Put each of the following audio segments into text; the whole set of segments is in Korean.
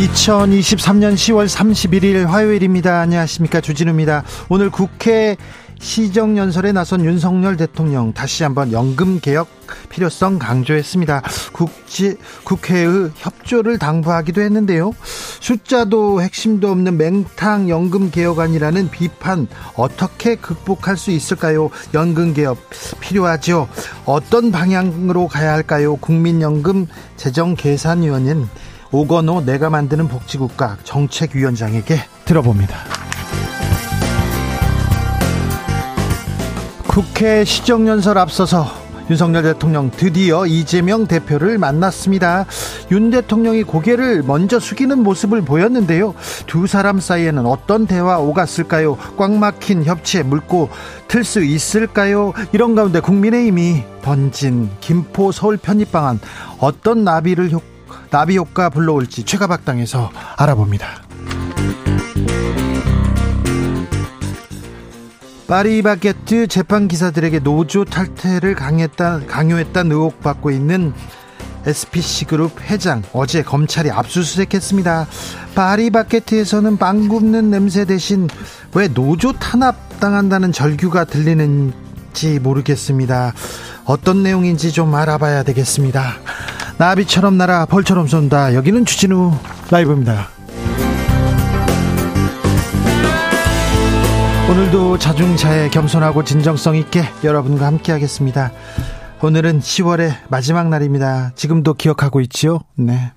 2023년 10월 31일 화요일입니다. 안녕하십니까. 주진우입니다. 오늘 국회 시정연설에 나선 윤석열 대통령 다시 한번 연금개혁 필요성 강조했습니다. 국지, 국회의 협조를 당부하기도 했는데요. 숫자도 핵심도 없는 맹탕 연금개혁안이라는 비판 어떻게 극복할 수 있을까요? 연금개혁 필요하죠. 어떤 방향으로 가야 할까요? 국민연금 재정계산위원회는 오건호 내가 만드는 복지국가 정책위원장에게 들어봅니다. 국회 시정연설 앞서서 윤석열 대통령 드디어 이재명 대표를 만났습니다. 윤 대통령이 고개를 먼저 숙이는 모습을 보였는데요. 두 사람 사이에는 어떤 대화 오갔을까요? 꽉 막힌 협치에 물고 틀 수 있을까요? 이런 가운데 국민의힘이 던진 김포 서울 편입 방안 어떤 나비를 효, 나비 효과 불러올지 최가박당에서 알아봅니다. 파리바게트 재판 기사들에게 노조 탈퇴를 강했다, 강요했다는 의혹 받고 있는 SPC 그룹 회장 어제 검찰이 압수수색했습니다. 파리바게트에서는 빵 굽는 냄새 대신 왜 노조 탄압 당한다는 절규가 들리는지 모르겠습니다. 어떤 내용인지 좀 알아봐야 되겠습니다. 나비처럼 날아 벌처럼 쏜다. 여기는 주진우 라이브입니다. 오늘도 자중차에 겸손하고 진정성 있게 여러분과 함께 하겠습니다. 오늘은 10월의 마지막 날입니다. 지금도 기억하고 있지요? 네.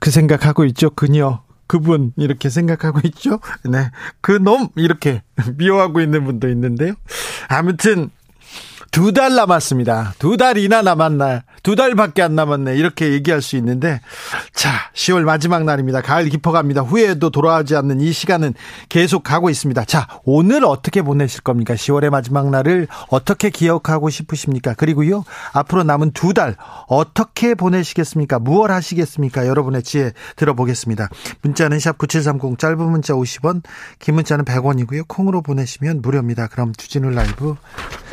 그 생각하고 있죠. 그녀, 그분 이렇게 생각하고 있죠. 네. 그놈 이렇게 미워하고 있는 분도 있는데요. 아무튼 두 달 남았습니다. 두 달이나 남았나, 두 달밖에 안 남았네. 이렇게 얘기할 수 있는데, 자, 10월 마지막 날입니다. 가을 깊어갑니다. 후에도 돌아오지 않는 이 시간은 계속 가고 있습니다. 자, 오늘 어떻게 보내실 겁니까? 10월의 마지막 날을 어떻게 기억하고 싶으십니까? 그리고요, 앞으로 남은 두 달 어떻게 보내시겠습니까? 무얼 하시겠습니까? 여러분의 지혜 들어보겠습니다. 문자는 샵 9730, 짧은 문자 50원, 긴 문자는 100원이고요. 콩으로 보내시면 무료입니다. 그럼 주진우 라이브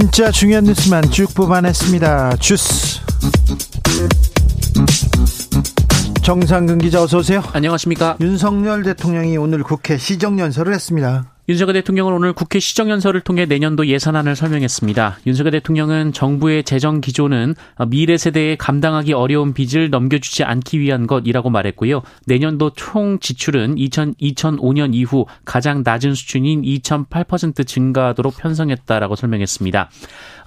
진짜 중요한 뉴스만 쭉 뽑아냈습니다. 주스. 정상근 기자 어서 오세요. 안녕하십니까. 윤석열 대통령이 오늘 국회 시정연설을 했습니다. 윤석열 대통령은 오늘 국회 시정연설을 통해 내년도 예산안을 설명했습니다. 윤석열 대통령은 정부의 재정 기조는 미래 세대에 감당하기 어려운 빚을 넘겨주지 않기 위한 것이라고 말했고요. 내년도 총 지출은 2000, 2005년 이후 가장 낮은 수준인 2.8% 증가하도록 편성했다라고 설명했습니다.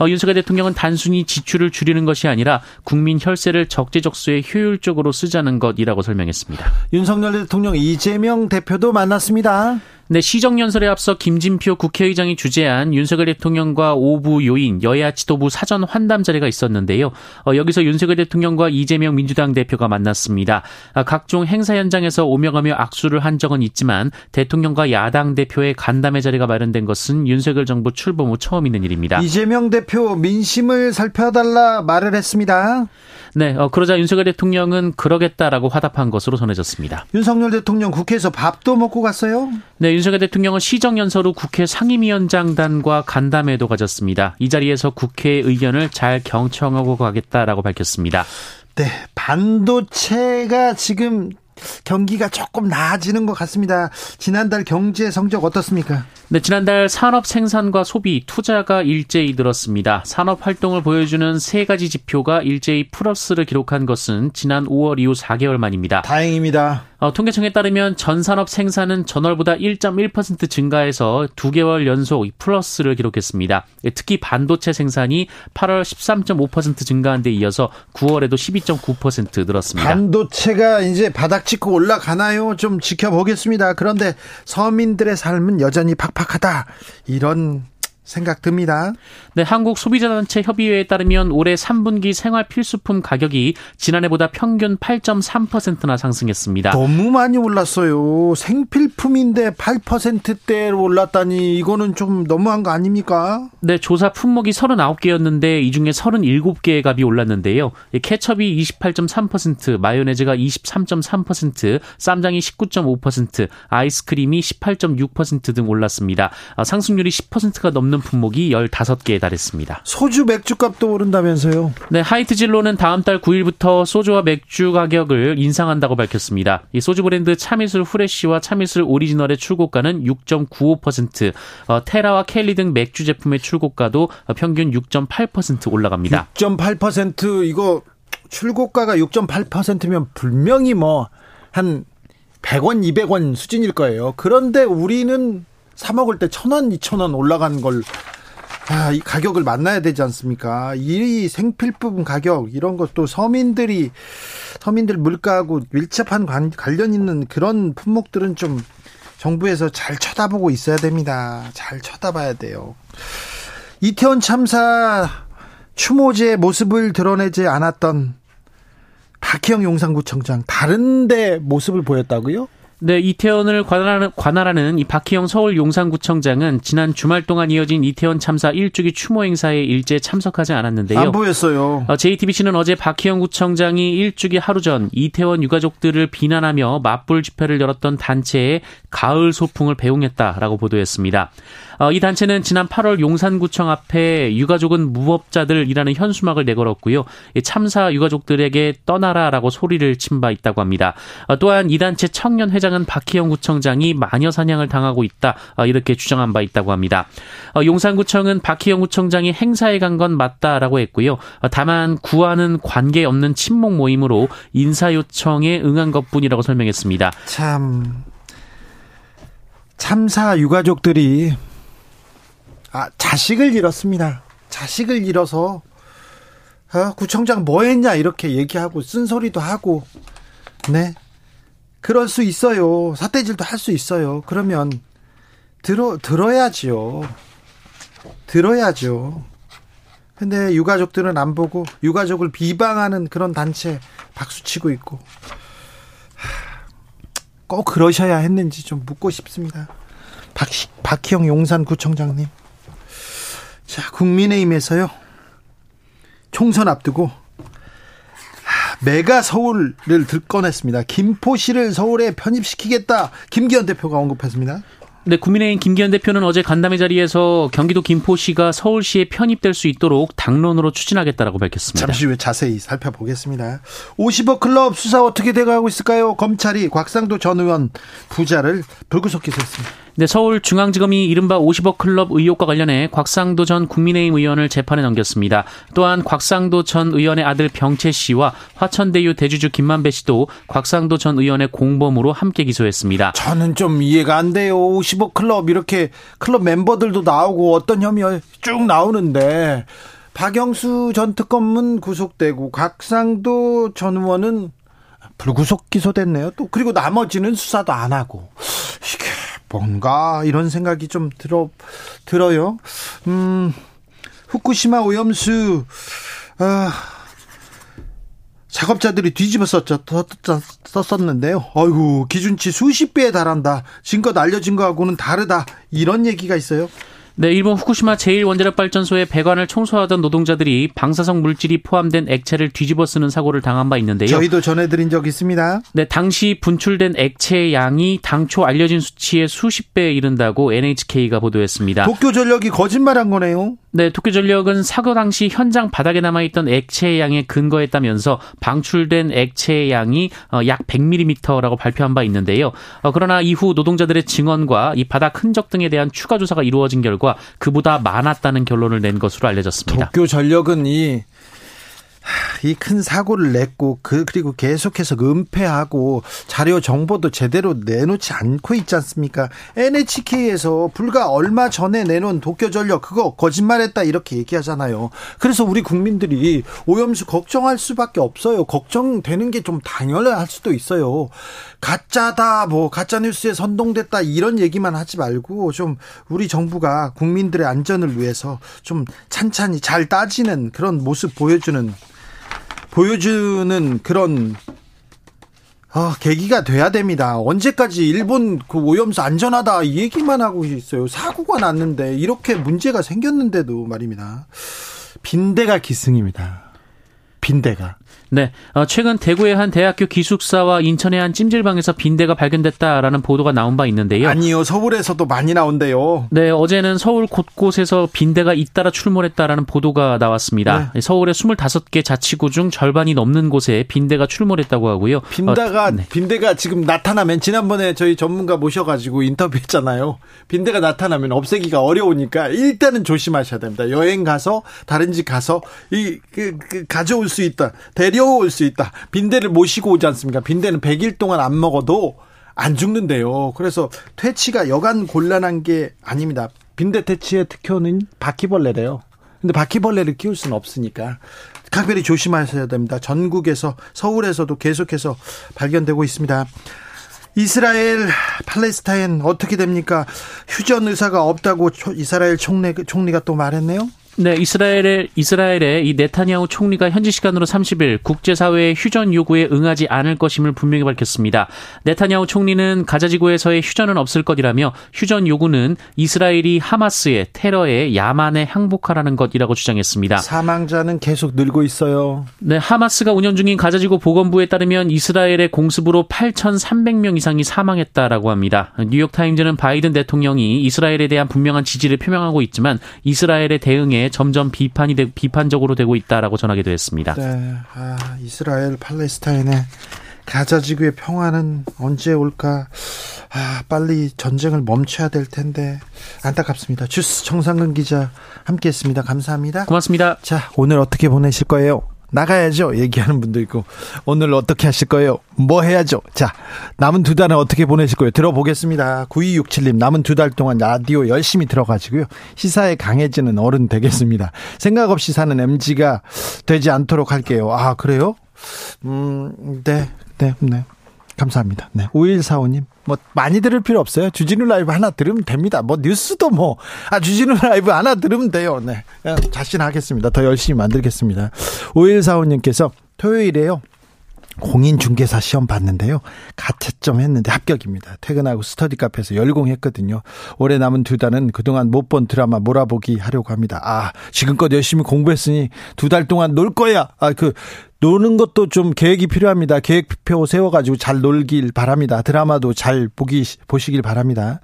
어, 윤석열 대통령은 단순히 지출을 줄이는 것이 아니라 국민 혈세를 적재적소에 효율적으로 쓰자는 것이라고 설명했습니다. 윤석열 대통령 이재명 대표도 만났습니다. 네, 시정연설에 앞서 김진표 국회의장이 주재한 윤석열 대통령과 오부 요인 여야 지도부 사전 환담 자리가 있었는데요. 어, 여기서 윤석열 대통령과 이재명 민주당 대표가 만났습니다. 아, 각종 행사 현장에서 오며가며 악수를 한 적은 있지만 대통령과 야당 대표의 간담회 자리가 마련된 것은 윤석열 정부 출범 후 처음 있는 일입니다. 이재명 대표 민심을 살펴달라 말을 했습니다. 네, 어, 그러자 윤석열 대통령은 그러겠다라고 화답한 것으로 전해졌습니다. 윤석열 대통령 국회에서 밥도 먹고 갔어요? 네, 윤석열 대통령은 시정연설 후 국회 상임위원장단과 간담회도 가졌습니다. 이 자리에서 국회 의견을 잘 경청하고 가겠다라고 밝혔습니다. 네, 반도체가 지금 경기가 조금 나아지는 것 같습니다. 지난달 경제 성적 어떻습니까? 네, 지난달 산업 생산과 소비, 투자가 일제히 늘었습니다. 산업 활동을 보여주는 세 가지 지표가 일제히 플러스를 기록한 것은 지난 5월 이후 4개월 만입니다. 다행입니다. 어, 통계청에 따르면 전 산업 생산은 전월보다 1.1% 증가해서 2개월 연속 플러스를 기록했습니다. 예, 특히 반도체 생산이 8월 13.5% 증가한 데 이어서 9월에도 12.9% 늘었습니다. 반도체가 이제 바닥 찍고 올라가나요? 좀 지켜보겠습니다. 그런데 서민들의 삶은 여전히 팍팍하다. 이런 생각 듭니다. 네, 한국 소비자단체 협의회에 따르면 올해 3분기 생활 필수품 가격이 지난해보다 평균 8.3%나 상승했습니다. 너무 많이 올랐어요. 생필품인데 8%대로 올랐다니 이거는 좀 너무한 거 아닙니까? 네, 조사 품목이 39개였는데 이 중에 37개의 값이 올랐는데요. 케첩이 28.3%, 마요네즈가 23.3%, 쌈장이 19.5%, 아이스크림이 18.6%등 올랐습니다. 아, 상승률이 10%가 넘는 품목이 15개에 달했습니다. 소주 맥주 값도 오른다면서요? 네, 하이트 진로는 다음 달 9일부터 소주와 맥주 가격을 인상한다고 밝혔습니다. 이 소주 브랜드 참이슬 후레쉬와 참이슬 오리지널의 출고가는 6.95%, 어, 테라와 켈리 등 맥주 제품의 출고가도 평균 6.8% 올라갑니다. 6.8% 이거 출고가가 6.8%면 분명히 뭐 한 100원, 200원 수준일 거예요. 그런데 우리는 사 먹을 때 천 원, 이천 원 올라간 걸 아, 이 가격을 만나야 되지 않습니까? 이 생필품 가격 이런 것도 서민들이 서민들 물가하고 밀접한 관, 관련 있는 그런 품목들은 좀 정부에서 잘 쳐다보고 있어야 됩니다. 잘 쳐다봐야 돼요. 이태원 참사 추모제 모습을 드러내지 않았던 박희영 용산구청장 다른데 모습을 보였다고요? 네, 이태원을 관할하는, 관할하는 이 박희영 서울 용산구청장은 지난 주말 동안 이어진 이태원 참사 1주기 추모 행사에 일제 참석하지 않았는데요. 안 보였어요. 어, JTBC는 어제 박희영 구청장이 1주기 하루 전 이태원 유가족들을 비난하며 맞불 집회를 열었던 단체의 가을 소풍을 배웅했다라고 보도했습니다. 어, 이 단체는 지난 8월 용산구청 앞에 유가족은 무법자들이라는 현수막을 내걸었고요. 참사 유가족들에게 떠나라라고 소리를 친 바 있다고 합니다. 어, 또한 이 단체 청년 회장은 박희영 구청장이 마녀 사냥을 당하고 있다 어, 이렇게 주장한 바 있다고 합니다. 용산구청은 박희영 구청장이 행사에 간 건 맞다라고 했고요. 다만 구와는 관계 없는 친목 모임으로 인사 요청에 응한 것뿐이라고 설명했습니다. 참 참사 유가족들이 아, 자식을 잃었습니다. 자식을 잃어서 아, 구청장 뭐 했냐 이렇게 얘기하고 쓴소리도 하고 네. 그럴 수 있어요. 사태질도 할 수 있어요. 그러면 들어 들어야지요. 들어야죠. 근데 유가족들은 안 보고 유가족을 비방하는 그런 단체 박수치고 있고 꼭 그러셔야 했는지 좀 묻고 싶습니다. 박, 박희영 용산구청장님. 자, 국민의힘에서요. 총선 앞두고 메가 서울을 들꺼냈습니다. 김포시를 서울에 편입시키겠다. 김기현 대표가 언급했습니다. 네, 국민의힘 김기현 대표는 어제 간담회 자리에서 경기도 김포시가 서울시에 편입될 수 있도록 당론으로 추진하겠다라고 밝혔습니다. 잠시 후에 자세히 살펴보겠습니다. 50억 클럽 수사 어떻게 돼가고 있을까요? 검찰이 곽상도 전 의원 부자를 불구속 기소했습니다. 네, 서울중앙지검이 이른바 50억 클럽 의혹과 관련해 곽상도 전 국민의힘 의원을 재판에 넘겼습니다. 또한 곽상도 전 의원의 아들 병채 씨와 화천대유 대주주 김만배 씨도 곽상도 전 의원의 공범으로 함께 기소했습니다. 저는 좀 이해가 안 돼요. 50억 클럽 이렇게 클럽 멤버들도 나오고 어떤 혐의 쭉 나오는데 박영수 전 특검은 구속되고 곽상도 전 의원은 불구속 기소됐네요. 또 그리고 나머지는 수사도 안 하고 이게 뭔가 이런 생각이 좀 들어 들어요. 음, 후쿠시마 오염수 아, 작업자들이 뒤집어 썼죠. 썼었는데요. 어이구, 기준치 수십 배에 달한다. 지금껏 알려진 거하고는 다르다. 이런 얘기가 있어요. 네, 일본 후쿠시마 제1원자력발전소의 배관을 청소하던 노동자들이 방사성 물질이 포함된 액체를 뒤집어 쓰는 사고를 당한 바 있는데요. 저희도 전해드린 적 있습니다. 네, 당시 분출된 액체의 양이 당초 알려진 수치의 수십 배에 이른다고 NHK가 보도했습니다. 도쿄전력이 거짓말한 거네요. 네, 도쿄전력은 사고 당시 현장 바닥에 남아있던 액체의 양에 근거했다면서 방출된 액체의 양이 어, 약 100ml라고 발표한 바 있는데요. 어, 그러나 이후 노동자들의 증언과 이 바닥 흔적 등에 대한 추가 조사가 이루어진 결과 그보다 많았다는 결론을 낸 것으로 알려졌습니다. 도쿄 전력은 이 이 큰 사고를 냈고 그 그리고 계속해서 은폐하고 자료 정보도 제대로 내놓지 않고 있지 않습니까? NHK에서 불과 얼마 전에 내놓은 도쿄 전력 그거 거짓말했다 이렇게 얘기하잖아요. 그래서 우리 국민들이 오염수 걱정할 수밖에 없어요. 걱정되는 게 좀 당연할 수도 있어요. 가짜다 뭐 가짜 뉴스에 선동됐다 이런 얘기만 하지 말고 좀 우리 정부가 국민들의 안전을 위해서 좀 찬찬히 잘 따지는 그런 모습 보여주는 보여주는 그런 아, 계기가 돼야 됩니다. 언제까지 일본 그 오염수 안전하다 이 얘기만 하고 있어요. 사고가 났는데 이렇게 문제가 생겼는데도 말입니다. 빈대가 기승입니다. 빈대가. 네, 어, 최근 대구의 한 대학교 기숙사와 인천의 한 찜질방에서 빈대가 발견됐다라는 보도가 나온 바 있는데요. 아니요, 서울에서도 많이 나온대요. 네, 어제는 서울 곳곳에서 빈대가 잇따라 출몰했다라는 보도가 나왔습니다. 네. 서울의 25개 자치구 중 절반이 넘는 곳에 빈대가 출몰했다고 하고요. 빈대가 어, 네. 빈대가 지금 나타나면 지난번에 저희 전문가 모셔 가지고 인터뷰했잖아요. 빈대가 나타나면 없애기가 어려우니까 일단은 조심하셔야 됩니다. 여행 가서 다른 집 가서 이 그, 그, 가져올 수 있다. 대려 데려올 수 있다. 빈대를 모시고 오지 않습니까? 빈대는 100일 동안 안 먹어도 안 죽는데요. 그래서 퇴치가 여간 곤란한 게 아닙니다. 빈대 퇴치의 특효는 바퀴벌레래요. 근데 바퀴벌레를 키울 수는 없으니까 각별히 조심하셔야 됩니다. 전국에서 서울에서도 계속해서 발견되고 있습니다. 이스라엘 팔레스타인 어떻게 됩니까? 휴전 의사가 없다고 이스라엘 총리, 총리가 또 말했네요. 네, 이스라엘의 이스라엘의 이 네타냐후 총리가 현지 시간으로 30일 국제 사회의 휴전 요구에 응하지 않을 것임을 분명히 밝혔습니다. 네타냐후 총리는 가자 지구에서의 휴전은 없을 것이라며 휴전 요구는 이스라엘이 하마스의 테러에 야만에 항복하라는 것이라고 주장했습니다. 사망자는 계속 늘고 있어요. 네, 하마스가 운영 중인 가자 지구 보건부에 따르면 이스라엘의 공습으로 8,300명 이상이 사망했다라고 합니다. 뉴욕 타임즈는 바이든 대통령이 이스라엘에 대한 분명한 지지를 표명하고 있지만 이스라엘의 대응에 점점 비판이 되, 비판적으로 되고 있다라고 전하기도 했습니다. 네, 아, 이스라엘 팔레스타인의 가자 지구의 평화는 언제 올까? 아, 빨리 전쟁을 멈춰야 될 텐데 안타깝습니다. 주스 정상근 기자 함께했습니다. 감사합니다. 고맙습니다. 자, 오늘 어떻게 보내실 거예요? 나가야죠. 얘기하는 분도 있고 오늘 어떻게 하실 거예요? 뭐 해야죠? 자, 남은 두 달은 어떻게 보내실 거예요? 들어보겠습니다. 9267님 남은 두 달 동안 라디오 열심히 들어가지고요. 시사에 강해지는 어른 되겠습니다. 생각 없이 사는 MG가 되지 않도록 할게요. 아, 그래요? 음, 네, 네, 네. 감사합니다. 네. 5145님. 뭐, 많이 들을 필요 없어요. 주진우 라이브 하나 들으면 됩니다. 뭐, 뉴스도 뭐, 아, 주진우 라이브 하나 들으면 돼요. 네. 자신하겠습니다. 더 열심히 만들겠습니다. 5145님께서 토요일에요. 공인 중개사 시험 봤는데요. 가채점 했는데 합격입니다. 퇴근하고 스터디 카페에서 열공했거든요. 올해 남은 두 달은 그동안 못 본 드라마 몰아보기 하려고 합니다. 아, 지금껏 열심히 공부했으니 두 달 동안 놀 거야. 아, 그, 노는 것도 좀 계획이 필요합니다. 계획표 세워가지고 잘 놀길 바랍니다. 드라마도 잘 보기, 보시길 바랍니다.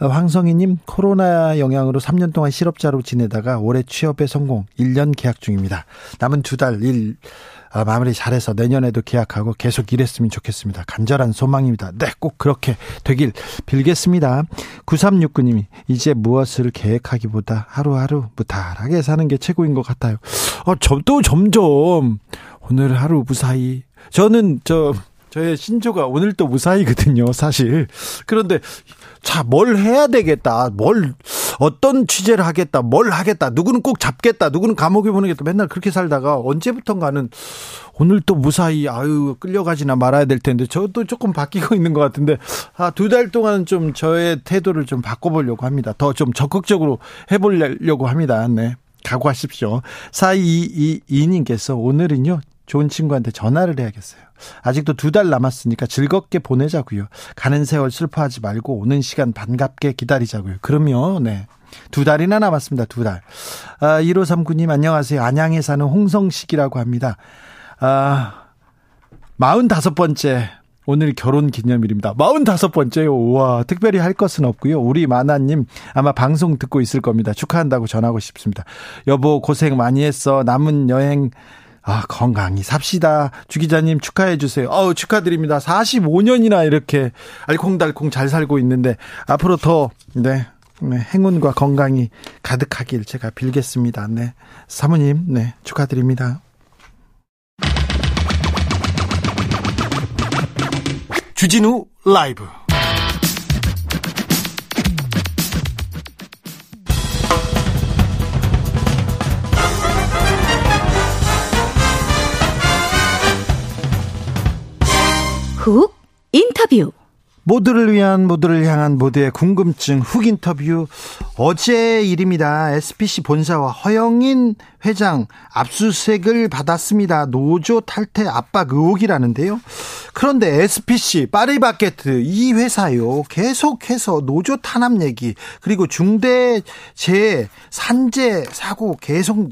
황성희님, 코로나 영향으로 3년 동안 실업자로 지내다가 올해 취업에 성공, 1년 계약 중입니다. 남은 두 달 일, 아, 마무리 잘해서 내년에도 계약하고 계속 일했으면 좋겠습니다. 간절한 소망입니다. 네, 꼭 그렇게 되길 빌겠습니다. 9369님이 이제 무엇을 계획하기보다 하루하루 무탈하게 사는 게 최고인 것 같아요. 어, 저도 점점 오늘 하루 무사히 저는 저 저의 신조가 오늘 또 무사히거든요, 사실. 그런데 자, 뭘 해야 되겠다. 뭘 어떤 취재를 하겠다. 뭘 하겠다. 누구는 꼭 잡겠다. 누구는 감옥에 보내겠다. 맨날 그렇게 살다가 언제부턴가는 오늘 또 무사히 아유 끌려가지나 말아야 될 텐데 저도 조금 바뀌고 있는 것 같은데 아, 두 달 동안은 좀 저의 태도를 좀 바꿔보려고 합니다. 더 좀 적극적으로 해보려고 합니다. 네. 각오하십시오. 4222님께서 오늘은요, 좋은 친구한테 전화를 해야겠어요. 아직도 두 달 남았으니까 즐겁게 보내자고요. 가는 세월 슬퍼하지 말고 오는 시간 반갑게 기다리자고요. 그러면 네. 두 달이나 남았습니다. 두 달. 아, 1539님 안녕하세요. 안양에 사는 홍성식이라고 합니다. 아, 45번째 오늘 결혼 기념일입니다. 45번째요. 우와, 특별히 할 것은 없고요. 우리 마나님 아마 방송 듣고 있을 겁니다. 축하한다고 전하고 싶습니다. 여보, 고생 많이 했어. 남은 여행, 아, 건강히 삽시다. 주 기자님 축하해 주세요. 어우, 축하드립니다. 45년이나 이렇게 알콩달콩 잘 살고 있는데, 앞으로 더, 네, 네, 행운과 건강이 가득하길 제가 빌겠습니다. 네. 사모님, 네, 축하드립니다. 주진우 라이브 훅 인터뷰 모두를 위한 모두를 향한 모두의 궁금증 훅 인터뷰 어제 일입니다. SPC 본사와 허영인 회장 압수수색을 받았습니다. 노조 탈퇴 압박 의혹이라는데요. 그런데 SPC 파리바게트 이 회사요 계속해서 노조 탄압 얘기 그리고 중대재해 산재 사고 계속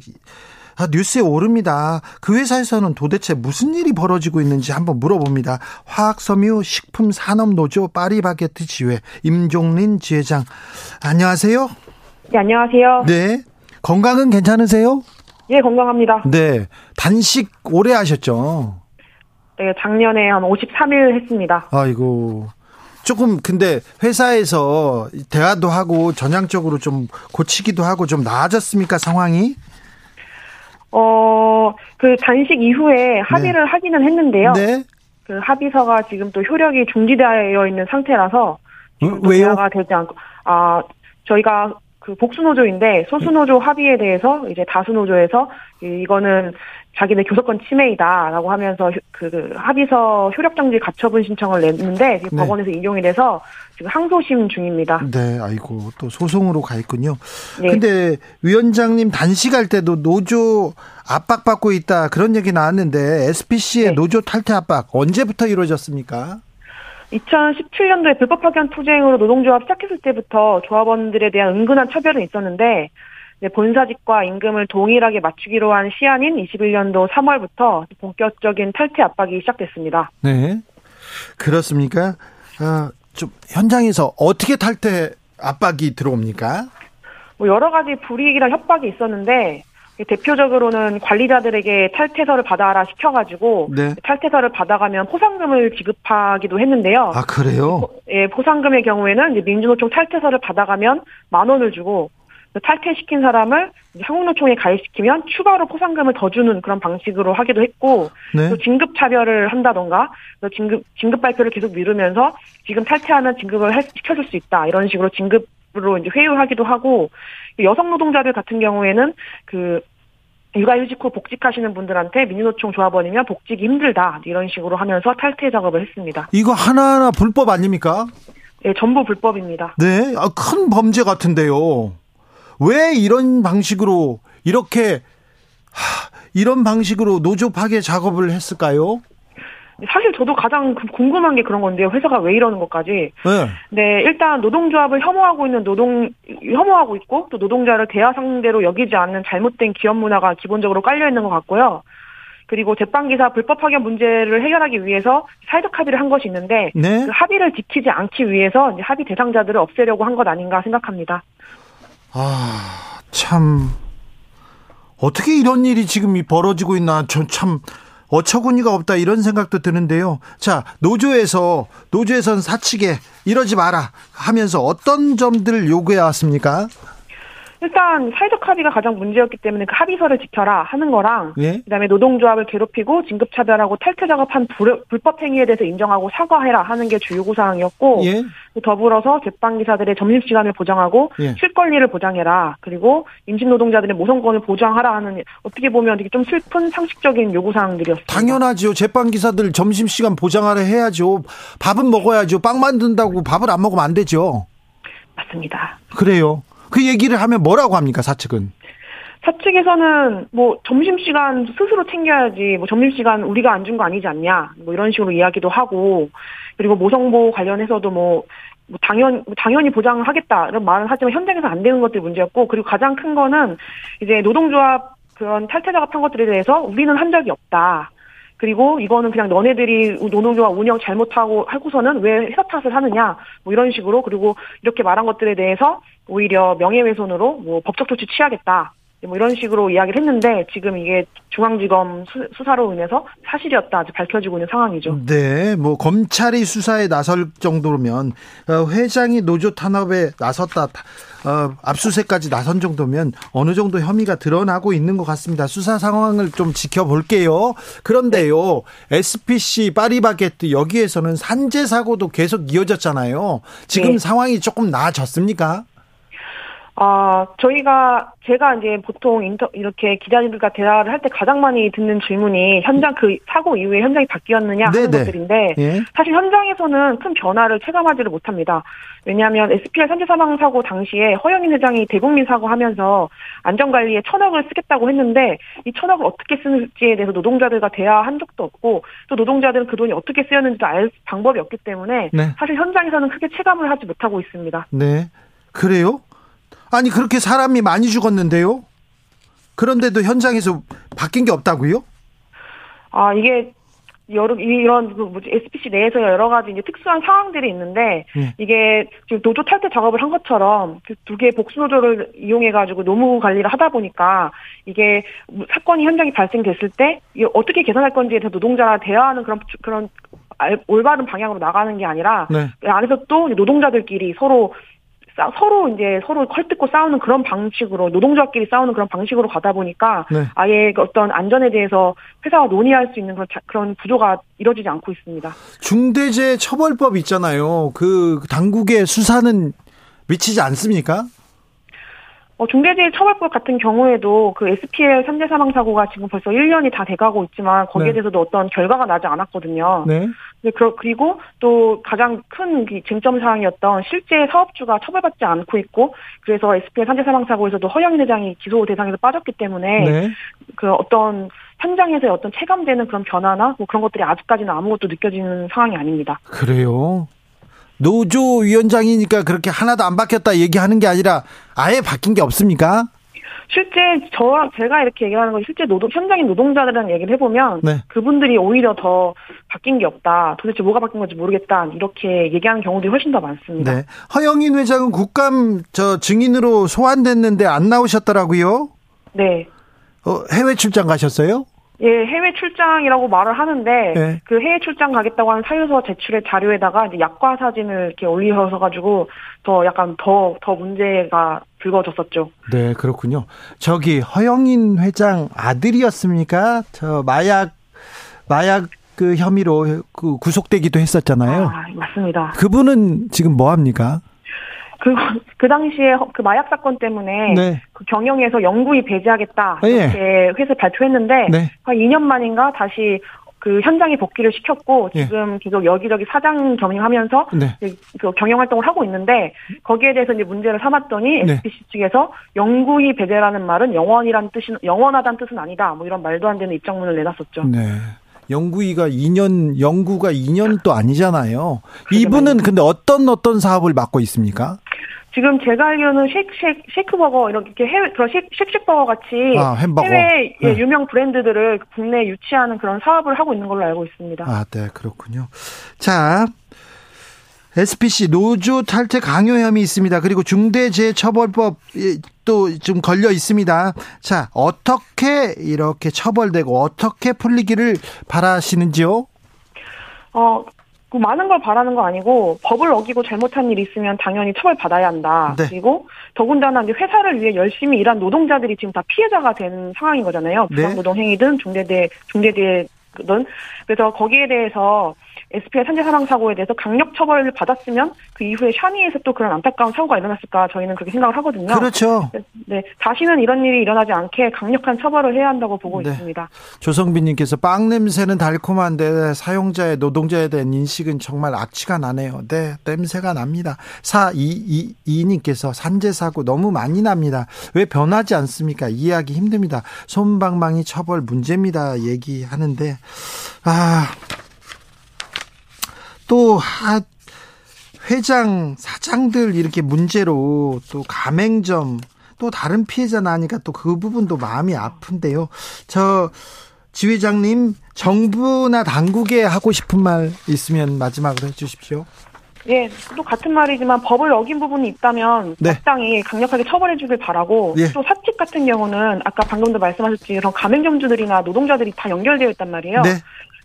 아, 뉴스에 오릅니다. 그 회사에서는 도대체 무슨 일이 벌어지고 있는지 한번 물어봅니다. 화학섬유 식품 산업 노조 파리바게트 지회 임종린 지회장 안녕하세요. 네, 안녕하세요. 네. 건강은 괜찮으세요? 예, 건강합니다. 네. 단식 오래 하셨죠? 네, 작년에 한 53일 했습니다. 아이고. 조금 근데 회사에서 대화도 하고 전향적으로 좀 고치기도 하고 좀 나아졌습니까 상황이? 어, 그 단식 이후에 합의를 하기는 했는데요. 네. 그 합의서가 지금 또 효력이 중지되어 있는 상태라서 또 왜요? 대화가 되지 않고 아 저희가 그 복수노조인데 소수노조 합의에 대해서 이제 다수노조에서 이- 이거는 자기네 교섭권 침해이다라고 하면서 효- 그, 그 합의서 효력정지 가처분 신청을 냈는데 지금 네. 법원에서 인용이 돼서 지금 항소심 중입니다. 네, 아이고 또 소송으로 가 있군요. 네. 근데 위원장님 단식할 때도 노조 압박받고 있다 그런 얘기 나왔는데 SPC의 네. 노조 탈퇴 압박 언제부터 이루어졌습니까? 2017년도에 불법 파견 투쟁으로 노동조합 시작했을 때부터 조합원들에 대한 은근한 처벌은 있었는데 본사직과 임금을 동일하게 맞추기로 한 시한인 21년도 3월부터 본격적인 탈퇴 압박이 시작됐습니다. 네, 그렇습니까? 아, 좀 현장에서 어떻게 탈퇴 압박이 들어옵니까? 뭐 여러 가지 불이익이랑 협박이 있었는데 대표적으로는 관리자들에게 탈퇴서를 받아라 시켜가지고 네. 탈퇴서를 받아가면 포상금을 지급하기도 했는데요. 아 그래요? 예, 포상금의 경우에는 민주노총 탈퇴서를 받아가면 만 원을 주고 그 탈퇴시킨 사람을 한국노총에 가입시키면 추가로 포상금을 더 주는 그런 방식으로 하기도 했고 네. 또 진급 차별을 한다던가 또 진급 진급 발표를 계속 미루면서 지금 탈퇴하면 진급을 할- 시켜줄 수 있다 이런 식으로 진급으로 이제 회유하기도 하고 여성 노동자들 같은 경우에는 그 육아휴직 후 복직하시는 분들한테 민주노총 조합원이면 복직이 힘들다 이런 식으로 하면서 탈퇴 작업을 했습니다. 이거 하나하나 불법 아닙니까? 예, 전부 불법입니다. 네, 아, 큰 범죄 같은데요. 왜 이런 방식으로 이렇게 하, 이런 방식으로 노조 파괴 작업을 했을까요? 사실 저도 가장 그 궁금한 게 그런 건데요. 회사가 왜 이러는 것까지. 네. 네, 일단 노동조합을 혐오하고 있는 노동, 혐오하고 있고 또 노동자를 대화 상대로 여기지 않는 잘못된 기업 문화가 기본적으로 깔려 있는 것 같고요. 그리고 제빵기사 불법 파견 문제를 해결하기 위해서 사회적 합의를 한 것이 있는데 네. 그 합의를 지키지 않기 위해서 합의 대상자들을 없애려고 한 것 아닌가 생각합니다. 아, 참 어떻게 이런 일이 지금 이 벌어지고 있나 저참 어처구니가 없다 이런 생각도 드는데요. 자, 노조에서 노조에선 사측에 이러지 마라 하면서 어떤 점들을 요구해 왔습니까? 일단 사회적 합의가 가장 문제였기 때문에 그 합의서를 지켜라 하는 거랑 예? 그다음에 노동조합을 괴롭히고 진급 차별하고 탈퇴 작업한 불, 불법 행위에 대해서 인정하고 사과해라 하는 게주 요구사항이었고 예? 더불어서 제빵 기사들의 점심 시간을 보장하고 예. 쉴 권리를 보장해라 그리고 임신 노동자들의 모성권을 보장하라 하는 어떻게 보면 되게 좀 슬픈 상식적인 요구사항들이었습니다. 당연하지요. 제빵 기사들 점심 시간 보장하려 해야죠. 밥은 먹어야죠. 빵 만든다고 밥을 안 먹으면 안 되죠. 맞습니다. 그래요. 그 얘기를 하면 뭐라고 합니까, 사측은? 사측에서는 뭐 점심시간 스스로 챙겨야지 뭐 점심시간 우리가 안 준 거 아니지 않냐 뭐 이런 식으로 이야기도 하고 그리고 모성보호 관련해서도 뭐, 뭐 당연 당연히 보장하겠다 이런 말은 하지만 현장에서 안 되는 것들이 문제였고 그리고 가장 큰 거는 이제 노동조합 그런 탈퇴 작업한 것들에 대해서 우리는 한 적이 없다. 그리고 이거는 그냥 너네들이 노동조합 운영 잘못하고 하고서는 왜 회사 탓을 하느냐 뭐 이런 식으로 그리고 이렇게 말한 것들에 대해서 오히려 명예훼손으로 뭐 법적 조치 취하겠다 뭐 이런 식으로 이야기를 했는데 지금 이게 중앙지검 수, 사로 인해서 사실이었다 아직 밝혀지고 있는 상황이죠. 네, 뭐 검찰이 수사에 나설 정도면 어, 회장이 노조 탄압에 나섰다. 어, 압수수색까지 나선 정도면 어느 정도 혐의가 드러나고 있는 것 같습니다. 수사 상황을 좀 지켜볼게요. 그런데요, SPC 파리바게트 여기에서는 산재 사고도 계속 이어졌잖아요. 지금 네. 상황이 조금 나아졌습니까? 아, 저희가, 제가 이제 보통 인터, 이렇게 기자님들과 대화를 할 때 가장 많이 듣는 질문이 현장 그 사고 이후에 현장이 바뀌었느냐 하는 네네. 것들인데, 예. 사실 현장에서는 큰 변화를 체감하지를 못합니다. 왜냐하면 SPL 산재 사망 사고 당시에 허영인 회장이 대국민 사고 하면서 안전관리에 천억을 쓰겠다고 했는데, 이 천억을 어떻게 쓰는지에 대해서 노동자들과 대화한 적도 없고, 또 노동자들은 그 돈이 어떻게 쓰였는지도 알 방법이 없기 때문에, 네. 사실 현장에서는 크게 체감을 하지 못하고 있습니다. 네. 그래요? 아니 그렇게 사람이 많이 죽었는데요. 그런데도 현장에서 바뀐 게 없다고요? 아 이게 여러 이런 그 뭐지 SPC 내에서 여러 가지 이제 특수한 상황들이 있는데 네. 이게 지금 노조 탈퇴 작업을 한 것처럼 그 두 개의 복수 노조를 이용해 가지고 노무 관리를 하다 보니까 이게 사건이 현장에 발생됐을 때 어떻게 개선할 건지에 대해서 노동자와 대화하는 그런 그런 올바른 방향으로 나가는 게 아니라 네. 그 안에서 또 노동자들끼리 서로 서로 이제 서로 헐뜯고 싸우는 그런 방식으로 노동조합끼리 싸우는 그런 방식으로 가다 보니까 네. 아예 그 어떤 안전에 대해서 회사와 논의할 수 있는 그런, 그런 구조가 이루어지지 않고 있습니다. 중대재해 처벌법 있잖아요. 그 당국의 수사는 미치지 않습니까? 어, 중대재해처벌법 같은 경우에도 그 SPL 산재 사망 사고가 지금 벌써 1년이 다 돼가고 있지만 거기에 네. 대해서도 어떤 결과가 나지 않았거든요. 네. 그리고 또 가장 큰 쟁점 사항이었던 실제 사업주가 처벌받지 않고 있고 그래서 SPL 산재 사망 사고에서도 허영인 회장이 기소 대상에서 빠졌기 때문에 네. 그 어떤 현장에서의 어떤 체감되는 그런 변화나 뭐 그런 것들이 아직까지는 아무것도 느껴지는 상황이 아닙니다. 그래요? 노조위원장이니까 그렇게 하나도 안 바뀌었다 얘기하는 게 아니라 아예 바뀐 게 없습니까? 실제 저랑 제가 이렇게 얘기하는 건 실제 노동 현장인 노동자들이랑 얘기를 해보면 네. 그분들이 오히려 더 바뀐 게 없다. 도대체 뭐가 바뀐 건지 모르겠다. 이렇게 얘기하는 경우들이 훨씬 더 많습니다. 네. 허영인 회장은 국감 저 증인으로 소환됐는데 안 나오셨더라고요. 네. 어, 해외 출장 가셨어요? 예, 해외 출장이라고 말을 하는데 네. 그 해외 출장 가겠다고 하는 사유서 제출의 자료에다가 이제 약과 사진을 이렇게 올리셔서 가지고 더 약간 더더 더 문제가 불거졌었죠. 네, 그렇군요. 저기 허영인 회장 아들이었습니까? 저 마약 마약 그 혐의로 그 구속되기도 했었잖아요. 아, 맞습니다. 그분은 지금 뭐 합니까? 그, 그 당시에 그 마약 사건 때문에 네. 그 경영에서 영구히 배제하겠다 아, 예. 이렇게 예. 회사 발표했는데 네. 한 2년 만인가 다시 그 현장에 복귀를 시켰고 예. 지금 예. 계속 여기저기 사장 겸임하면서 네. 그 경영 활동을 하고 있는데 거기에 대해서 이제 문제를 삼았더니 네. SPC 측에서 영구히 배제라는 말은 영원이란 뜻이 영원하다는 뜻은 아니다. 뭐 이런 말도 안 되는 입장문을 내놨었죠. 네. 영구이가 2년 영구가 2년 또 아니잖아요. 이분은 근데 어떤 어떤 사업을 맡고 있습니까? 지금 제가 알기로는 쉐이크, 쉐이크버거 이렇게 해외 그런 쉑쉑버거 같이 아, 햄버거. 해외 예, 네. 유명 브랜드들을 국내에 유치하는 그런 사업을 하고 있는 걸로 알고 있습니다. 아, 네, 그렇군요. 자, SPC 노조 탈퇴 강요 혐의 있습니다. 그리고 중대재해처벌법 또 좀 걸려 있습니다. 자, 어떻게 이렇게 처벌되고 어떻게 풀리기를 바라시는지요? 어, 그 많은 걸 바라는 거 아니고 법을 어기고 잘못한 일이 있으면 당연히 처벌받아야 한다. 네. 그리고 더군다나 이제 회사를 위해 열심히 일한 노동자들이 지금 다 피해자가 된 상황인 거잖아요. 네. 중대대 중대대든 그래서 거기에 대해서 SPL 산재 사망 사고에 대해서 강력 처벌을 받았으면 그 이후에 샤니에서 또 그런 안타까운 사고가 일어났을까 저희는 그렇게 생각을 하거든요. 그렇죠. 네, 다시는 이런 일이 일어나지 않게 강력한 처벌을 해야 한다고 보고 네. 있습니다. 조성빈님께서 빵 냄새는 달콤한데 사용자의 노동자에 대한 인식은 정말 악취가 나네요. 네, 냄새가 납니다. 422님께서 산재 사고 너무 많이 납니다. 왜 변하지 않습니까? 이해하기 힘듭니다. 솜방망이 처벌 문제입니다. 얘기하는데 아. 또 하, 회장, 사장들 이렇게 문제로 또 가맹점 또 다른 피해자 나니까 또 그 부분도 마음이 아픈데요. 저 지회장님 정부나 당국에 하고 싶은 말 있으면 마지막으로 해주십시오. 예, 또 같은 말이지만 법을 어긴 부분이 있다면 네. 마땅히 강력하게 처벌해주길 바라고 예. 또 사측 같은 경우는 아까 방금도 말씀하셨지 그런 가맹점주들이나 노동자들이 다 연결되어 있단 말이에요. 네.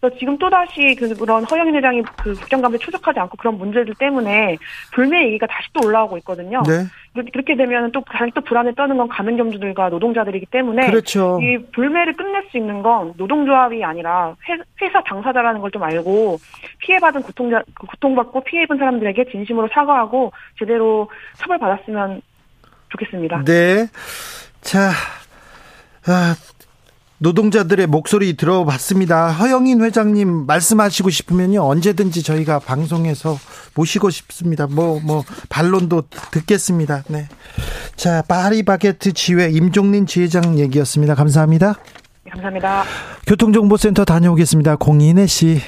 그래서 지금 또 다시 그런 허영인 회장이 그 국정감사에 출석하지 않고 그런 문제들 때문에 불매 얘기가 다시 또 올라오고 있거든요. 네. 그렇게 되면 또 다시 또 불안에 떠는 건 가맹점주들과 노동자들이기 때문에 그렇죠. 이 불매를 끝낼 수 있는 건 노동조합이 아니라 회, 회사 당사자라는 걸 좀 알고 피해받은 고통자 그 고통받고 피해 입은 사람들에게 진심으로 사과하고 제대로 처벌 받았으면 좋겠습니다. 네. 자, 아, 노동자들의 목소리 들어봤습니다. 허영인 회장님 말씀하시고 싶으면요 언제든지 저희가 방송에서 모시고 싶습니다. 뭐 뭐 반론도 듣겠습니다. 네. 자 파리바게트 지회 임종린 지회장 얘기였습니다. 감사합니다. 네, 감사합니다. 교통정보센터 다녀오겠습니다. 공인혜 씨.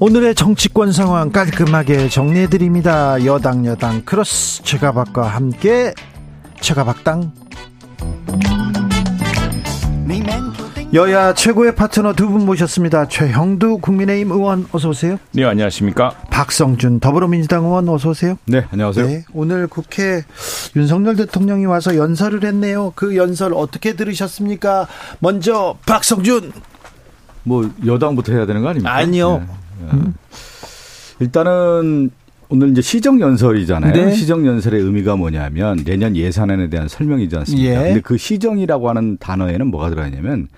오늘의 정치권 상황 깔끔하게 정리해드립니다. 여당 여당 크로스 최가박과 함께 최가박당 여야 최고의 파트너 두 분 모셨습니다. 최형두 국민의힘 의원 어서 오세요. 네, 안녕하십니까. 박성준 더불어민주당 의원 어서 오세요. 네, 안녕하세요. 네, 오늘 국회 윤석열 대통령이 와서 연설을 했네요. 그 연설 어떻게 들으셨습니까? 먼저 박성준. 뭐 여당부터 해야 되는 거 아닙니까? 아니요. 네. 네. 일단은 오늘 이제 시정 연설이잖아요. 네. 시정 연설의 의미가 뭐냐면 내년 예산안에 대한 설명이지 않습니까? 예. 근데 그 시정이라고 하는 단어에는 뭐가 들어가냐면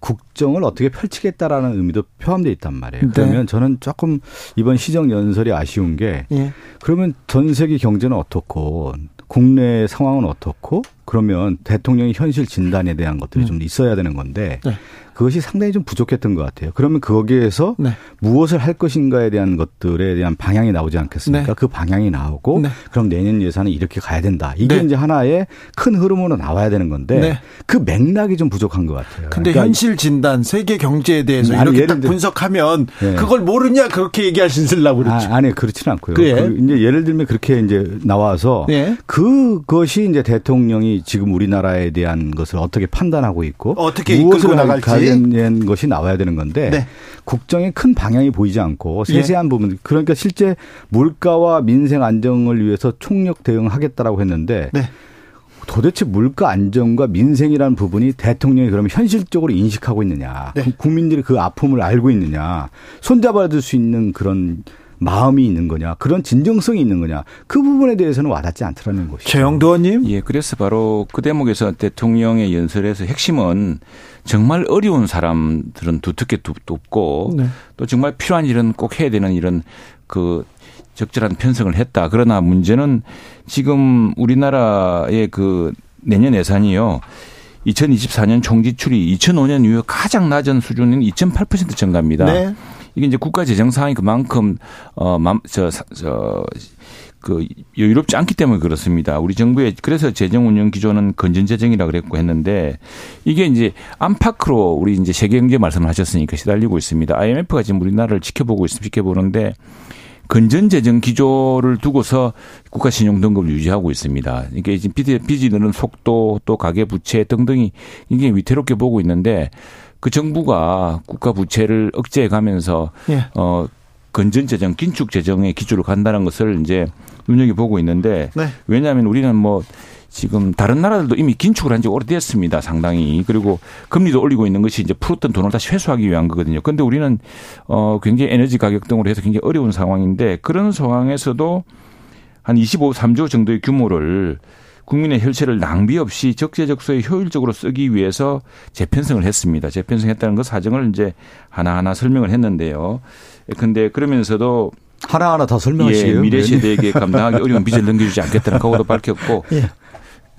국정을 어떻게 펼치겠다라는 의미도 포함되어 있단 말이에요. 네. 그러면 저는 조금 이번 시정 연설이 아쉬운 게 예. 그러면 전 세계 경제는 어떻고 국내 상황은 어떻고 그러면 대통령의 현실 진단에 대한 것들이 음. 좀 있어야 되는 건데 네. 그것이 상당히 좀 부족했던 것 같아요. 그러면 거기에서 네. 무엇을 할 것인가에 대한 것들에 대한 방향이 나오지 않겠습니까? 네. 그 방향이 나오고 네. 그럼 내년 예산은 이렇게 가야 된다. 이게 네. 이제 하나의 큰 흐름으로 나와야 되는 건데 네. 그 맥락이 좀 부족한 것 같아요. 근데 그러니까 현실 진단 세계 경제에 대해서 아니, 이렇게 딱 들- 분석하면 네. 그걸 모르냐 그렇게 얘기하시려고 그렇죠. 아, 아니 그렇지는 않고요. 그 이제 예를 들면 그렇게 이제 나와서 예. 그것이 이제 대통령이 지금 우리나라에 대한 것을 어떻게 판단하고 있고 어떻게 무엇을 나갈지. 관련된 것이 나와야 되는 건데 네. 국정의 큰 방향이 보이지 않고 예. 세세한 부분 그러니까 실제 물가와 민생 안정을 위해서 총력 대응하겠다라고 했는데 네. 도대체 물가 안정과 민생이라는 부분이 대통령이 그러면 현실적으로 인식하고 있느냐, 네. 국민들이 그 아픔을 알고 있느냐, 손잡아줄 수 있는 그런 마음이 있는 거냐, 그런 진정성이 있는 거냐, 그 부분에 대해서는 와닿지 않더라는 것이죠. 최영도 의원님. 예, 그래서 바로 그 대목에서 대통령의 연설에서 핵심은 정말 어려운 사람들은 두텁게 둡- 둡고 네. 또 정말 필요한 일은 꼭 해야 되는 이런 그 적절한 편성을 했다. 그러나 문제는 지금 우리나라의 그 내년 예산이요. 2024년 총지출이 2005년 이후 가장 낮은 수준인 2.8% 증가입니다. 네. 이게 이제 국가 재정 상황이 그만큼 어저저 그 여유롭지 않기 때문에 그렇습니다. 우리 정부의 그래서 재정 운영 기조는 건전 재정이라 그랬고 했는데 이게 이제 안팎으로 우리 이제 세계 경제 말씀을 하셨으니까 시달리고 있습니다. IMF가 지금 우리나라를 지켜보고 있습니다. 지켜보는데 건전 재정 기조를 두고서 국가 신용 등급을 유지하고 있습니다. 이게 지금 빚이, 느는 속도 또 가계 부채 등등이 이게 위태롭게 보고 있는데 그 정부가 국가 부채를 억제해 가면서 예. 어 건전 재정, 긴축 재정의 기조로 간다는 것을 이제 눈여겨 보고 있는데 네. 왜냐하면 우리는 뭐 지금 다른 나라들도 이미 긴축을 한 지 오래됐습니다. 상당히. 그리고 금리도 올리고 있는 것이 이제 풀었던 돈을 다시 회수하기 위한 거거든요. 그런데 우리는 어 굉장히 에너지 가격 등으로 해서 굉장히 어려운 상황인데 그런 상황에서도 한 25, 3조 정도의 규모를 국민의 혈세를 낭비 없이 적재적소에 효율적으로 쓰기 위해서 재편성을 했습니다. 재편성했다는 그 사정을 이제 하나하나 설명을 했는데요. 근데 그러면서도 하나하나 다 예, 설명하시게요. 미래 의원님? 세대에게 감당하기 어려운 빚을 넘겨주지 않겠다는 각오도 밝혔고 예.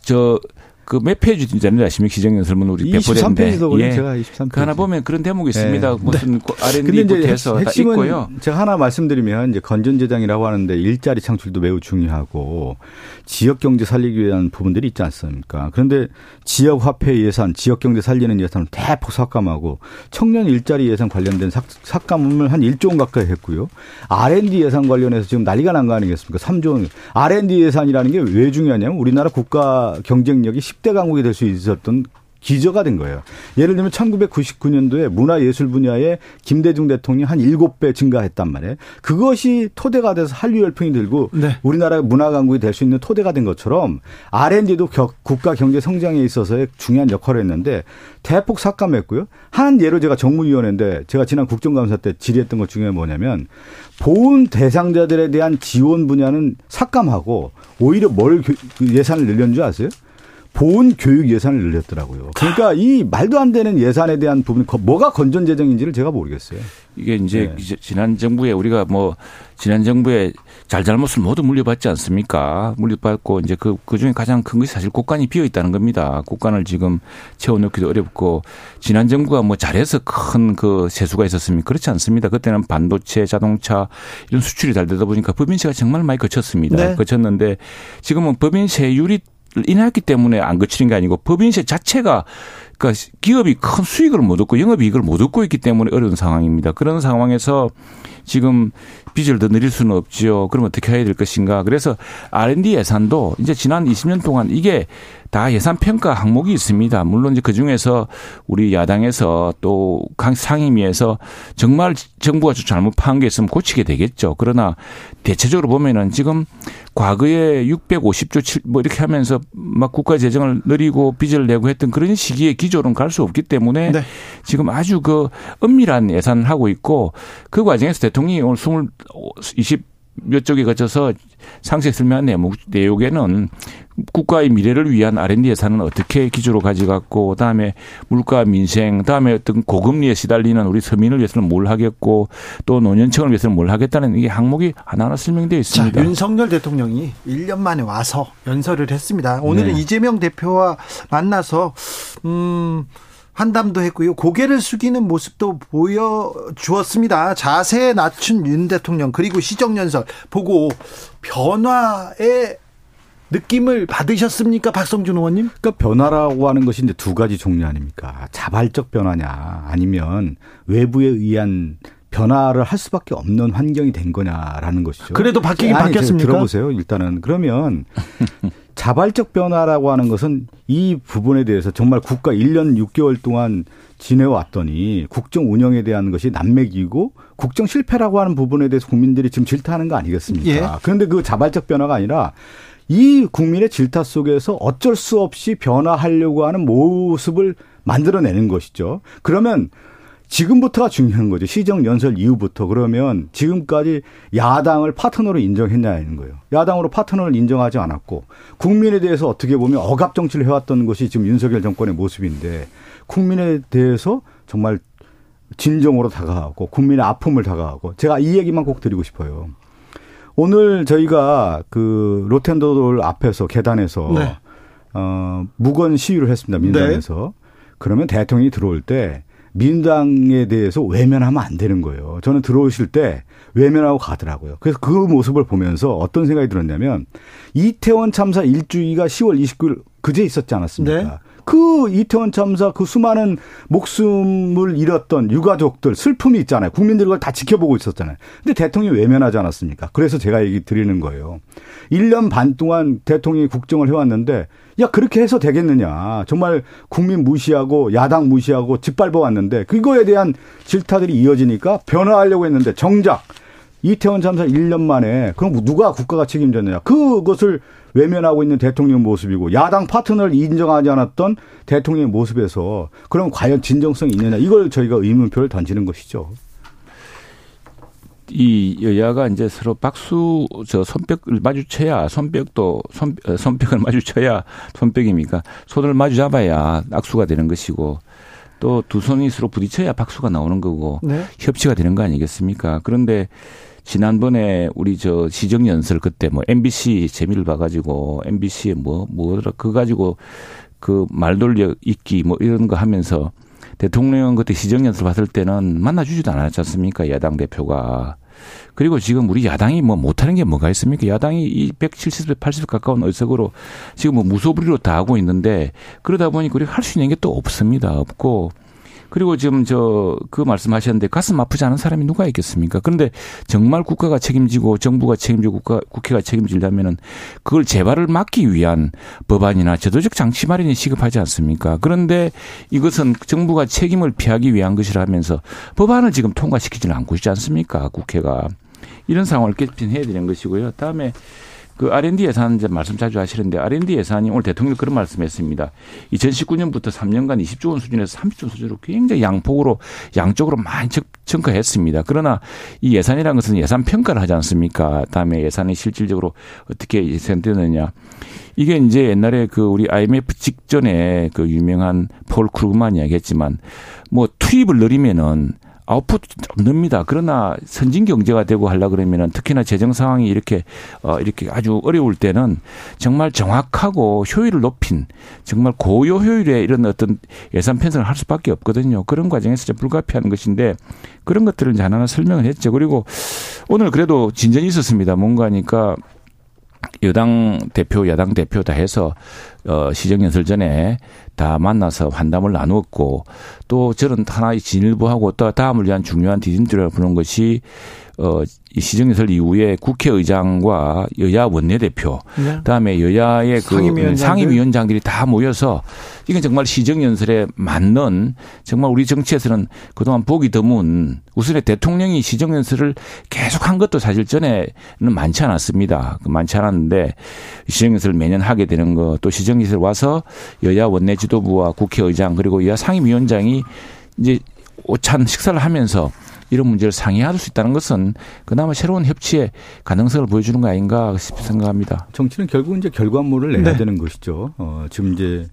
저 그 몇 페이지 되는지 아십니까? 시정연설문 우리 배포됐는데. 23페이지도 예. 제가 23페이지. 그 하나 보면 그런 대목이 있습니다. 네. 무슨 R&D부터 해서 다 있고요. 제가 하나 말씀드리면 이제 건전재정이라고 하는데 일자리 창출도 매우 중요하고 지역 경제 살리기 위한 부분들이 있지 않습니까? 그런데 지역 화폐 예산, 지역 경제 살리는 예산은 대폭 삭감하고 청년 일자리 예산 관련된 삭, 삭감을 한 1조 원 가까이 했고요. R&D 예산 관련해서 지금 난리가 난 거 아니겠습니까? 3조 원. R&D 예산이라는 게 왜 중요하냐면 우리나라 국가 경쟁력이 10대 강국이 될 수 있었던 기저가 된 거예요. 예를 들면 1999년도에 문화예술 분야에 김대중 대통령이 한 7배 증가했단 말이에요. 그것이 토대가 돼서 한류 열풍이 들고 네. 우리나라 문화 강국이 될 수 있는 토대가 된 것처럼 R&D도 국가 경제 성장에 있어서의 중요한 역할을 했는데 대폭 삭감했고요. 한 예로 제가 정무위원회인데 제가 지난 국정감사 때 질의했던 것 중에 뭐냐면 보훈 대상자들에 대한 지원 분야는 삭감하고 오히려 뭘 예산을 늘렸는 줄 아세요? 보훈 교육 예산을 늘렸더라고요. 그러니까 이 말도 안 되는 예산에 대한 부분 뭐가 건전 재정인지를 제가 모르겠어요. 이게 이제 네. 지난 정부에 우리가 뭐 지난 정부에 잘잘못을 모두 물려받지 않습니까? 물려받고 이제 그, 그 중에 가장 큰 것이 사실 국간이 비어 있다는 겁니다. 국간을 지금 채워넣기도 어렵고 지난 정부가 뭐 잘해서 큰 그 세수가 있었습니까? 그렇지 않습니다. 그때는 반도체, 자동차 이런 수출이 잘 되다 보니까 법인세가 정말 많이 거쳤습니다. 네. 거쳤는데 지금은 법인세율이 인하했기 때문에 안 거치는 게 아니고 법인세 자체가 그러니까 기업이 큰 수익을 못 얻고 영업이익을 못 얻고 있기 때문에 어려운 상황입니다. 그런 상황에서 지금 빚을 더 늘릴 수는 없지요. 그럼 어떻게 해야 될 것인가. 그래서 R&D 예산도 이제 지난 20년 동안 이게 다 예산 평가 항목이 있습니다. 물론 이제 그 중에서 우리 야당에서 또 상임위에서 정말 정부가 잘못 파한 게 있으면 고치게 되겠죠. 그러나 대체적으로 보면은 지금 과거에 650조 7, 뭐 이렇게 하면서 막 국가 재정을 늘리고 빚을 내고 했던 그런 시기에 기조로는 갈 수 없기 때문에 네. 지금 아주 그 은밀한 예산을 하고 있고 그 과정에서 대통령이 오늘 20, 20 몇 쪽에 거쳐서 상세 설명한 내용, 내용에는 국가의 미래를 위한 R&D 예산은 어떻게 기조로 가져갔고 그 다음에 물가 민생 그다음에 어떤 고금리에 시달리는 우리 서민을 위해서는 뭘 하겠고 또 노년층을 위해서는 뭘 하겠다는 이게 항목이 하나하나 설명되어 있습니다. 자, 윤석열 대통령이 1년 만에 와서 연설을 했습니다. 오늘은 네. 이재명 대표와 만나서 음 환담도 했고요. 고개를 숙이는 모습도 보여주었습니다. 자세에 낮춘 윤 대통령 그리고 시정연설 보고 변화의 느낌을 받으셨습니까, 박성준 의원님? 그러니까 변화라고 하는 것이 이제 두 가지 종류 아닙니까? 자발적 변화냐, 아니면 외부에 의한 변화를 할 수밖에 없는 환경이 된 거냐라는 것이죠. 그래도 바뀌긴 아니, 바뀌었습니까? 들어보세요. 일단은 그러면 자발적 변화라고 하는 것은 이 부분에 대해서 정말 국가 1년 6개월 동안 지내왔더니 국정 운영에 대한 것이 난맥이고 국정 실패라고 하는 부분에 대해서 국민들이 지금 질타하는 거 아니겠습니까? 예. 그런데 그 자발적 변화가 아니라 이 국민의 질타 속에서 어쩔 수 없이 변화하려고 하는 모습을 만들어내는 것이죠. 그러면 지금부터가 중요한 거죠. 시정 연설 이후부터 그러면 지금까지 야당을 파트너로 인정했냐는 거예요. 야당으로 파트너를 인정하지 않았고 국민에 대해서 어떻게 보면 억압 정치를 해왔던 것이 지금 윤석열 정권의 모습인데 국민에 대해서 정말 진정으로 다가가고 국민의 아픔을 다가가고 제가 이 얘기만 꼭 드리고 싶어요. 오늘 저희가 그 로텐도돌 앞에서 계단에서 네. 어 무건 시위를 했습니다. 민당에서. 네. 그러면 대통령이 들어올 때 민당에 대해서 외면하면 안 되는 거예요. 저는 들어오실 때 외면하고 가더라고요. 그래서 그 모습을 보면서 어떤 생각이 들었냐면 이태원 참사 일주기가 10월 29일 그제 있었지 않았습니까? 네. 그 이태원 참사 그 수많은 목숨을 잃었던 유가족들 슬픔이 있잖아요. 국민들이 그걸 다 지켜보고 있었잖아요. 근데 대통령이 외면하지 않았습니까? 그래서 제가 얘기 드리는 거예요. 1년 반 동안 대통령이 국정을 해왔는데 야 그렇게 해서 되겠느냐. 정말 국민 무시하고 야당 무시하고 짓밟아 왔는데 그거에 대한 질타들이 이어지니까 변화하려고 했는데 정작 이태원 참사 1년 만에 그럼 누가 국가가 책임졌느냐. 그것을 외면하고 있는 대통령 모습이고 야당 파트너를 인정하지 않았던 대통령의 모습에서 그럼 과연 진정성이 있느냐. 이걸 저희가 의문표를 던지는 것이죠. 이 여야가 이제 서로 박수 저 손뼉을 마주쳐야 손뼉도 손 어, 손뼉을 마주쳐야 손뼉입니까? 손을 마주 잡아야 악수가 되는 것이고 또 두 손이 서로 부딪혀야 박수가 나오는 거고 네. 협치가 되는 거 아니겠습니까? 그런데 지난번에 우리 저 시정 연설 그때 뭐 MBC 재미를 봐가지고 MBC에 뭐 뭐더라 그거 가지고 그 말 돌려 있기 뭐 이런 거 하면서 대통령 그때 시정 연설 받을 때는 만나주지도 않았지 않습니까 야당 대표가 그리고 지금 우리 야당이 뭐 못하는 게 뭐가 있습니까? 야당이 이 170에 80에 가까운 의석으로 지금 뭐 무소불위로 다 하고 있는데 그러다 보니까 우리가 할 수 있는 게 또 없습니다. 없고 그리고 지금 저 그 말씀하셨는데 가슴 아프지 않은 사람이 누가 있겠습니까? 그런데 정말 국가가 책임지고 정부가 책임지고 국가, 국회가 책임질려면은 그걸 재발을 막기 위한 법안이나 제도적 장치 마련이 시급하지 않습니까? 그런데 이것은 정부가 책임을 피하기 위한 것이라면서 법안을 지금 통과시키지는 않고 있지 않습니까? 국회가. 이런 상황을 개편해야 되는 것이고요. 다음에 그 R&D 예산 이제 말씀 자주 하시는데 R&D 예산이 오늘 대통령 그런 말씀했습니다. 2019년부터 3년간 20조 원 수준에서 30조 원 수준으로 굉장히 양폭으로 양쪽으로 많이 증가했습니다. 그러나 이 예산이라는 것은 예산 평가를 하지 않습니까? 다음에 예산이 실질적으로 어떻게 예산되느냐. 이게 이제 옛날에 그 우리 IMF 직전에 그 유명한 폴 크루그만 이야기했지만 뭐 투입을 늘리면은 아웃풋 좀 늡니다. 그러나 선진 경제가 되고 하려 그러면은 특히나 재정 상황이 이렇게 어 이렇게 아주 어려울 때는 정말 정확하고 효율을 높인 정말 고효 효율의 이런 어떤 예산 편성을 할 수밖에 없거든요. 그런 과정에서 좀 불가피한 것인데 그런 것들을 이제 하나하나 설명을 했죠. 그리고 오늘 그래도 진전이 있었습니다. 뭔가니까 여당 대표, 야당 대표 다 해서 어 시정연설 전에 다 만나서 환담을 나누었고 또 저는 하나의 진일보하고 또 다음을 위한 중요한 디딤돌을 부는 것이 어, 이 시정연설 이후에 국회의장과 여야 원내대표, 네. 그다음에 여야의 그 상임위원장들. 상임위원장들 이 다 모여서 이건 정말 시정연설에 맞는 정말 우리 정치에서는 그동안 보기 드문 우선에 대통령이 시정연설을 계속 한 것도 사실 전에는 많지 않았습니다. 그 많지 않았는데 시정연설을 매년 하게 되는 거 또 시정연설 와서 여야 원내 지도부와 국회의장 그리고 여야 상임위원장이 이제 오찬 식사를 하면서 이런 문제를 상의할 수 있다는 것은 그나마 새로운 협치의 가능성을 보여주는 거 아닌가 생각합니다. 정치는 결국 이제 결과물을 내야 네. 되는 것이죠. 어, 지금 이제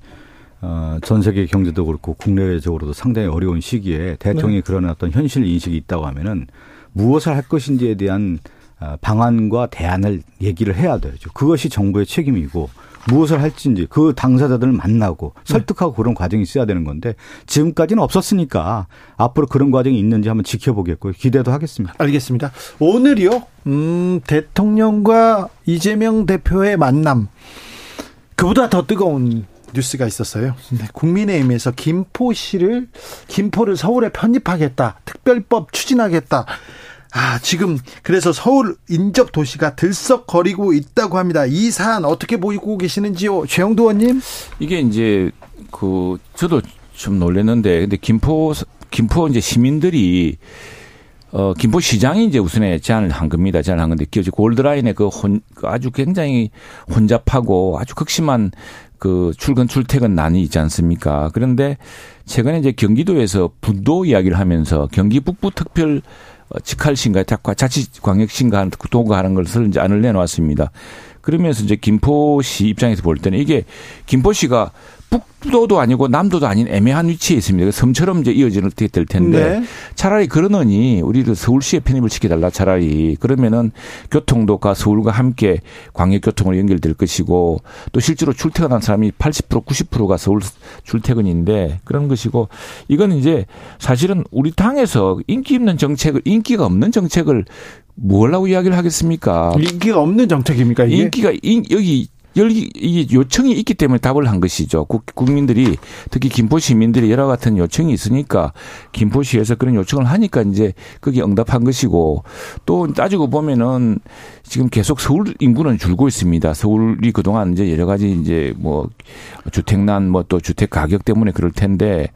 어, 전 세계 경제도 그렇고 국내적으로도 상당히 어려운 시기에 대통령이 네. 그런 어떤 현실 인식이 있다고 하면은 무엇을 할 것인지에 대한 어, 방안과 대안을 얘기를 해야 되죠. 그것이 정부의 책임이고 무엇을 할지 이제 그 당사자들을 만나고 네. 설득하고 그런 과정이 있어야 되는 건데 지금까지는 없었으니까 앞으로 그런 과정이 있는지 한번 지켜보겠고요. 기대도 하겠습니다. 알겠습니다. 오늘이요. 음, 대통령과 이재명 대표의 만남. 그보다 더 뜨거운 뉴스가 있었어요. 네, 국민의힘에서 김포시를 김포를 서울에 편입하겠다. 특별법 추진하겠다. 아, 지금 그래서 서울 인접 도시가 들썩거리고 있다고 합니다. 이 사안 어떻게 보이고 계시는지요? 최영도 의원님? 이게 이제 그 저도 좀 놀랐는데 근데 김포 김포 이제 시민들이 어, 김포 시장이 이제 우선에 제안을 한 겁니다. 제안을 한 건데, 기어지 골드라인에 그 혼, 그 아주 굉장히 혼잡하고 아주 극심한 그 출근 출퇴근 난이 있지 않습니까? 그런데 최근에 이제 경기도에서 분도 이야기를 하면서 경기 북부 특별 어, 직할신가 자치광역신가 도가하는 것을 이제 안을 내놓았습니다. 그러면서 이제 김포시 입장에서 볼 때는 이게 김포시가 북도도 아니고 남도도 아닌 애매한 위치에 있습니다. 섬처럼 이제 이어지는 어떻게 될 텐데 네. 차라리 그러느니 우리를 서울시에 편입을 시켜달라 차라리 그러면은 교통도가 서울과 함께 광역교통으로 연결될 것이고 또 실제로 출퇴근한 사람이 80% 90%가 서울 출퇴근인데 그런 것이고 이건 이제 사실은 우리 당에서 인기 있는 정책을 인기가 없는 정책을 뭘라고 이야기를 하겠습니까? 인기가 없는 정책입니까? 이게? 인기가 인, 여기 여기 이 요청이 있기 때문에 답을 한 것이죠. 국민들이 특히 김포 시민들이 여러 같은 요청이 있으니까 김포시에서 그런 요청을 하니까 이제 거기에 응답한 것이고 또 따지고 보면은 지금 계속 서울 인구는 줄고 있습니다. 서울이 그동안 이제 여러 가지 이제 뭐 주택난 뭐 또 주택 가격 때문에 그럴 텐데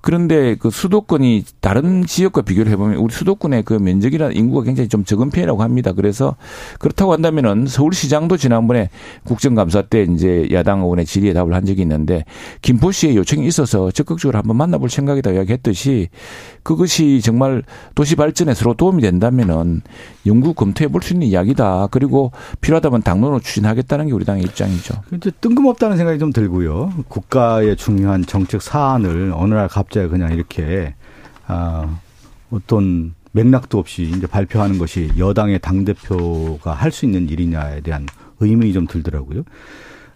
그런데 그 수도권이 다른 지역과 비교를 해보면 우리 수도권의 그 면적이나 인구가 굉장히 좀 적은 편이라고 합니다. 그래서 그렇다고 한다면은 서울시장도 지난번에 국정감사 때 이제 야당 의원의 질의에 답을 한 적이 있는데 김포시의 요청이 있어서 적극적으로 한번 만나볼 생각이다 이야기했듯이 그것이 정말 도시 발전에 서로 도움이 된다면은 연구 검토해 볼 수 있는 이야기다. 그리고 필요하다면 당론으로 추진하겠다는 게 우리 당의 입장이죠. 이제 뜬금없다는 생각이 좀 들고요. 국가의 중요한 정책 사안을 어느 날 갑 자기 그냥 이렇게 아 어떤 맥락도 없이 이제 발표하는 것이 여당의 당 대표가 할 수 있는 일이냐에 대한 의문이 좀 들더라고요.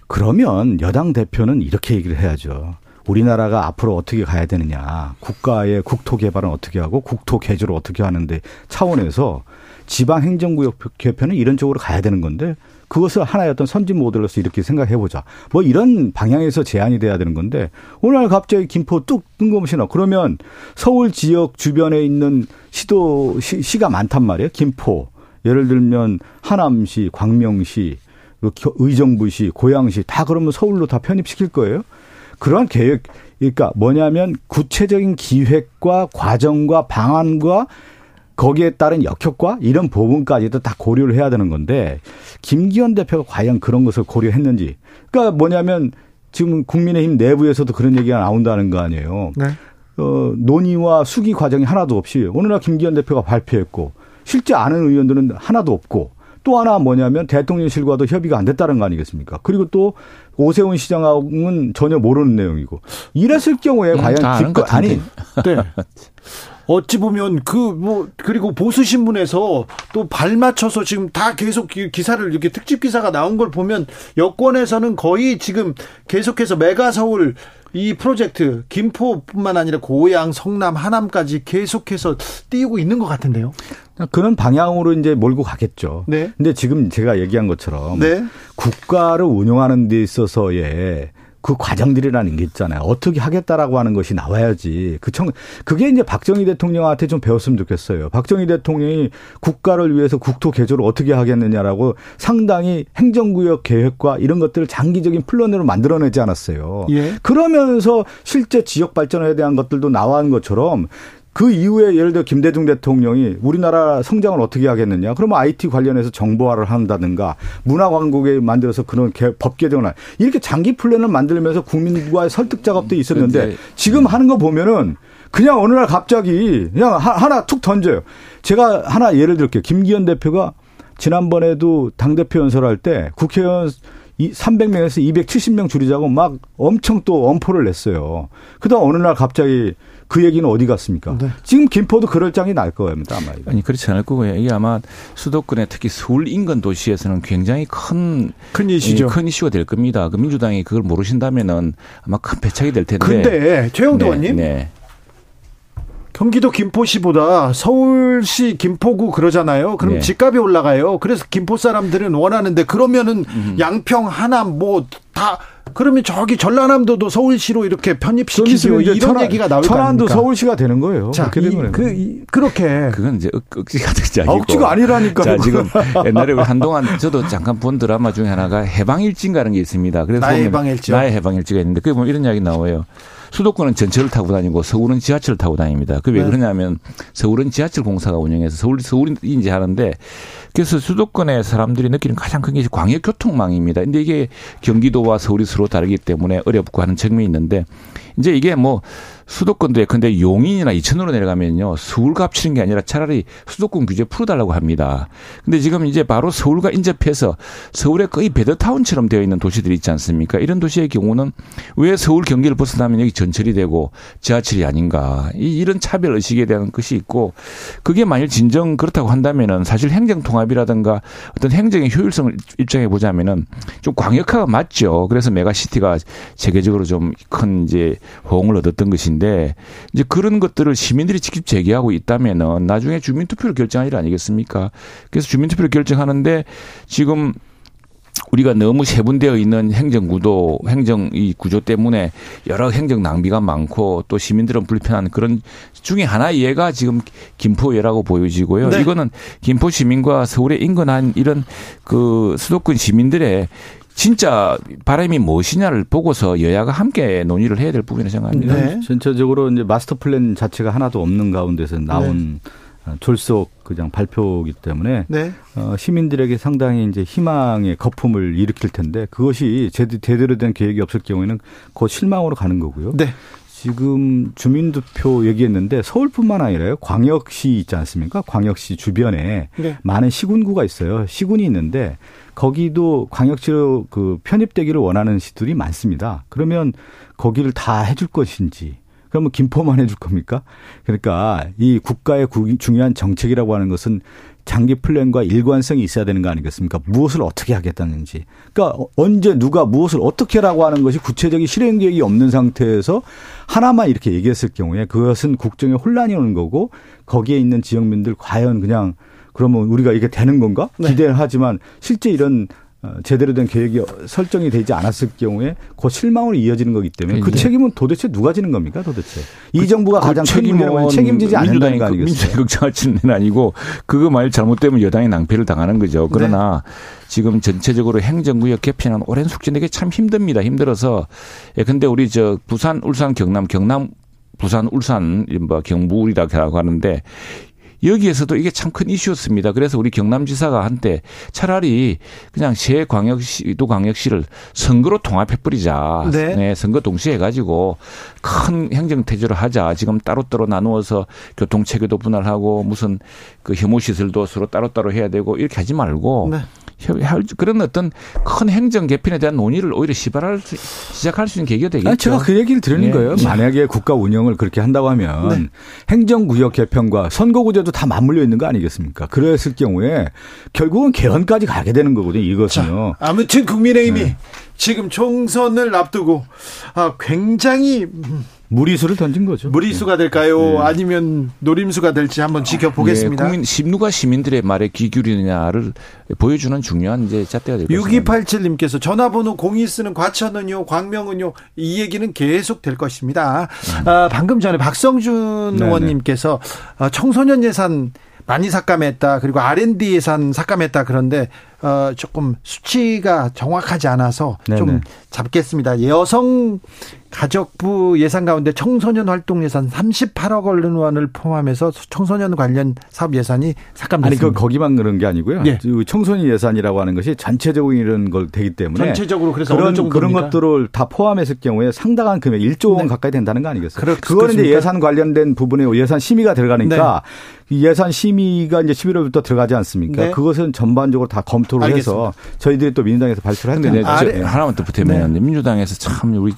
그러면 여당 대표는 이렇게 얘기를 해야죠. 우리나라가 앞으로 어떻게 가야 되느냐. 국가의 국토 개발은 어떻게 하고 국토 개조를 어떻게 하는데 차원에서 지방 행정구역 개편은 이런 쪽으로 가야 되는 건데 그것을 하나의 어떤 선진 모델로서 이렇게 생각해 보자. 뭐 이런 방향에서 제안이 돼야 되는 건데 오늘 갑자기 김포 뚝 뜬금없이 나. 그러면 서울 지역 주변에 있는 시도 시, 시가 많단 말이에요. 김포. 예를 들면 하남시, 광명시, 그 의정부시, 고양시 다 그러면 서울로 다 편입시킬 거예요. 그러한 계획 그러니까 뭐냐면 구체적인 기획과 과정과 방안과 거기에 따른 역효과 이런 부분까지도 다 고려를 해야 되는 건데 김기현 대표가 과연 그런 것을 고려했는지 그러니까 뭐냐면 지금 국민의힘 내부에서도 그런 얘기가 나온다는 거 아니에요. 네. 어, 논의와 수기 과정이 하나도 없이 어느 날 김기현 대표가 발표했고 실제 아는 의원들은 하나도 없고 또 하나 뭐냐면 대통령실과도 협의가 안 됐다는 거 아니겠습니까? 그리고 또 오세훈 시장하고는 전혀 모르는 내용이고 이랬을 경우에 음, 과연 기껏 아니 네. 어찌 보면 그 뭐 그리고 보수 신문에서 또 발 맞춰서 지금 다 계속 기사를 이렇게 특집 기사가 나온 걸 보면 여권에서는 거의 지금 계속해서 메가 서울 이 프로젝트 김포뿐만 아니라 고양, 성남, 하남까지 계속해서 띄우고 있는 것 같은데요. 그런 방향으로 이제 몰고 가겠죠. 네. 근데 지금 제가 얘기한 것처럼 네. 국가를 운영하는 데 있어서의 그 과정들이라는 게 있잖아요. 어떻게 하겠다라고 하는 것이 나와야지. 그 청, 그게 이제 박정희 대통령한테 좀 배웠으면 좋겠어요. 박정희 대통령이 국가를 위해서 국토 개조를 어떻게 하겠느냐라고 상당히 행정구역 계획과 이런 것들을 장기적인 플랜으로 만들어내지 않았어요. 예. 그러면서 실제 지역 발전에 대한 것들도 나온 것처럼 그 이후에 예를 들어 김대중 대통령이 우리나라 성장을 어떻게 하겠느냐. 그러면 IT 관련해서 정보화를 한다든가 문화 광국에 만들어서 그런 법 개정을 이렇게 장기 플랜을 만들면서 국민과의 설득 작업도 있었는데 지금 하는 거 보면은 그냥 어느 날 갑자기 그냥 하나 툭 던져요. 제가 하나 예를 들게요. 김기현 대표가 지난번에도 당대표 연설할 때 국회의원 300명에서 270명 줄이자고 막 엄청 또 엄포를 냈어요. 그다음 어느 날 갑자기 그 얘기는 어디 갔습니까? 네. 지금 김포도 그럴 장이 날 겁니다. 아마 이거. 아니 그렇지 않을 거고요. 이게 아마 수도권에 특히 서울 인근 도시에서는 굉장히 큰, 큰 이슈죠. 큰 이슈가 될 겁니다. 그 민주당이 그걸 모르신다면은 아마 큰 배착이 될 텐데. 근데 최영도 의원님. 네, 네. 경기도 김포시보다 서울시 김포구 그러잖아요. 그럼 네. 집값이 올라가요. 그래서 김포 사람들은 원하는데 그러면은 음. 양평 하남 뭐다 그러면 저기 전라남도도 서울시로 이렇게 편입시키세요. 이런 천안, 얘기가 나올 천안도 서울시가 되는 거예요. 자, 이, 그, 이, 그렇게. 그건 이제 억지가 되지 아니고. 억지가 아니라니까. 자, 지금 옛날에 한동안 저도 잠깐 본 드라마 중에 하나가 해방일지인가라는 게 있습니다. 그래서 나의 해방일지. 나의 해방일지가 있는데 그게 보면 이런 이야기 나와요. 수도권은 전철을 타고 다니고 서울은 지하철을 타고 다닙니다. 그게 왜 네. 그러냐면 서울은 지하철 공사가 운영해서 서울 서울이 이제 하는데 그래서 수도권의 사람들이 느끼는 가장 큰 게 광역 교통망입니다. 근데 이게 경기도와 서울이 서로 다르기 때문에 어렵고 하는 측면이 있는데 이제 이게 뭐 수도권도 예컨대 용인이나 이천으로 내려가면요. 서울값 치는 게 아니라 차라리 수도권 규제 풀어달라고 합니다. 근데 지금 이제 바로 서울과 인접해서 서울에 거의 베드타운처럼 되어 있는 도시들이 있지 않습니까? 이런 도시의 경우는 왜 서울 경기를 벗어나면 여기 전철이 되고 지하철이 아닌가. 이런 차별 의식에 대한 것이 있고 그게 만일 진정 그렇다고 한다면은 사실 행정 통합이라든가 어떤 행정의 효율성을 입장에 보자면은 좀 광역화가 맞죠. 그래서 메가시티가 세계적으로 좀 큰 이제 호응을 얻었던 것인데 것인데 이제 그런 것들을 시민들이 직접 제기하고 있다면은 나중에 주민투표를 결정할 일 아니겠습니까? 그래서 주민투표를 결정하는데 지금 우리가 너무 세분되어 있는 행정구도, 행정 이 구조 때문에 여러 행정 낭비가 많고 또 시민들은 불편한 그런 중에 하나 예가 지금 김포예라고 보여지고요. 네. 이거는 김포 시민과 서울에 인근한 이런 그 수도권 시민들의 진짜 바람이 무엇이냐를 보고서 여야가 함께 논의를 해야 될 부분이라고 생각합니다. 네. 전체적으로 이제 마스터 플랜 자체가 하나도 없는 가운데서 나온 네. 졸속 그냥 발표이기 때문에 네. 어, 시민들에게 상당히 이제 희망의 거품을 일으킬 텐데 그것이 제대로 된 계획이 없을 경우에는 곧 실망으로 가는 거고요. 네. 지금 주민투표 얘기했는데 서울뿐만 아니라요. 광역시 있지 않습니까? 광역시 주변에 네. 많은 시군구가 있어요. 시군이 있는데 거기도 광역시로 그 편입되기를 원하는 시들이 많습니다. 그러면 거기를 다 해줄 것인지 그러면 김포만 해줄 겁니까? 그러니까 이 국가의 중요한 정책이라고 하는 것은 장기 플랜과 일관성이 있어야 되는 거 아니겠습니까? 무엇을 어떻게 하겠다는지. 그러니까 언제 누가 무엇을 어떻게 라고 하는 것이 구체적인 실행 계획이 없는 상태에서 하나만 이렇게 얘기했을 경우에 그것은 국정에 혼란이 오는 거고 거기에 있는 지역민들 과연 그냥 그러면 우리가 이게 되는 건가? 네. 기대를 하지만 실제 이런 어, 제대로 된 계획이 설정이 되지 않았을 경우에 그 실망으로 이어지는 거기 때문에 그 네. 책임은 도대체 누가 지는 겁니까 도대체 이 그, 정부가 그 가장 책임을 책임지지 않는다는 거 아니겠어요? 민주당이 걱정할 짓는 아니고 그거 말 잘못되면 여당이 낭패를 당하는 거죠. 그러나 네. 지금 전체적으로 행정구역 개편은 오랜 숙제 내기 참 힘듭니다. 힘들어서 예 근데 우리 저 부산, 울산, 경남, 경남 부산, 울산, 뭐 경북이라고 하는데 여기에서도 이게 참 큰 이슈였습니다. 그래서 우리 경남지사가 한때 차라리 그냥 새 광역시도 광역시를 선거로 통합해 버리자. 네. 네. 선거 동시에 해가지고 큰 행정태조를 하자. 지금 따로따로 나누어서 교통체계도 분할하고 무슨 그 혐오시설도 서로 따로따로 해야 되고 이렇게 하지 말고 네. 그런 어떤 큰 행정 개편에 대한 논의를 오히려 시발할 수, 시작할 수 있는 계기가 되겠죠. 아니, 제가 그 얘기를 드리는 네. 거예요. 만약에 국가 운영을 그렇게 한다고 하면 네. 행정구역 개편과 선거구제도 다 맞물려 있는 거 아니겠습니까? 그랬을 경우에 결국은 개헌까지 가게 되는 거거든요. 이것은요. 자, 아무튼 국민의힘이 네. 지금 총선을 앞두고 아, 굉장히 무리수를 던진 거죠. 무리수가 될까요? 네. 아니면 노림수가 될지 한번 지켜보겠습니다. 네, 국민, 누가 시민들의 말에 귀 기울이느냐를 보여주는 중요한 이제 잣대가 될 것입니다. 6287님께서 전화번호 공이 쓰는 과천은요, 광명은요, 이 얘기는 계속 될 것입니다. 음. 아, 방금 전에 박성준 네네. 의원님께서 아, 청소년 예산 많이 삭감했다. 그리고 R&D 예산 삭감했다. 그런데 어 조금 수치가 정확하지 않아서 네네. 좀 잡겠습니다. 여성 가족부 예산 가운데 청소년 활동 예산 38억 원을 포함해서 청소년 관련 사업 예산이 삭감됐습니다. 아니 그 거기만 그런 게 아니고요. 예. 청소년 예산이라고 하는 것이 전체적으로 이런 걸 되기 때문에 전체적으로 그래서 그런 그런 것들을 다 포함했을 경우에 상당한 금액 1조 원 네. 가까이 된다는 거 아니겠어요? 그거는 이제 예산 관련된 부분에 예산 심의가 들어가니까 네. 예산 심의가 이제 11월부터 들어가지 않습니까? 네. 그것은 전반적으로 다 검토 를 알겠습니다. 해서 저희들이 또 민주당에서 발표를 했는데 네, 아, 하나만 더 보태면 네. 민주당에서 참 우리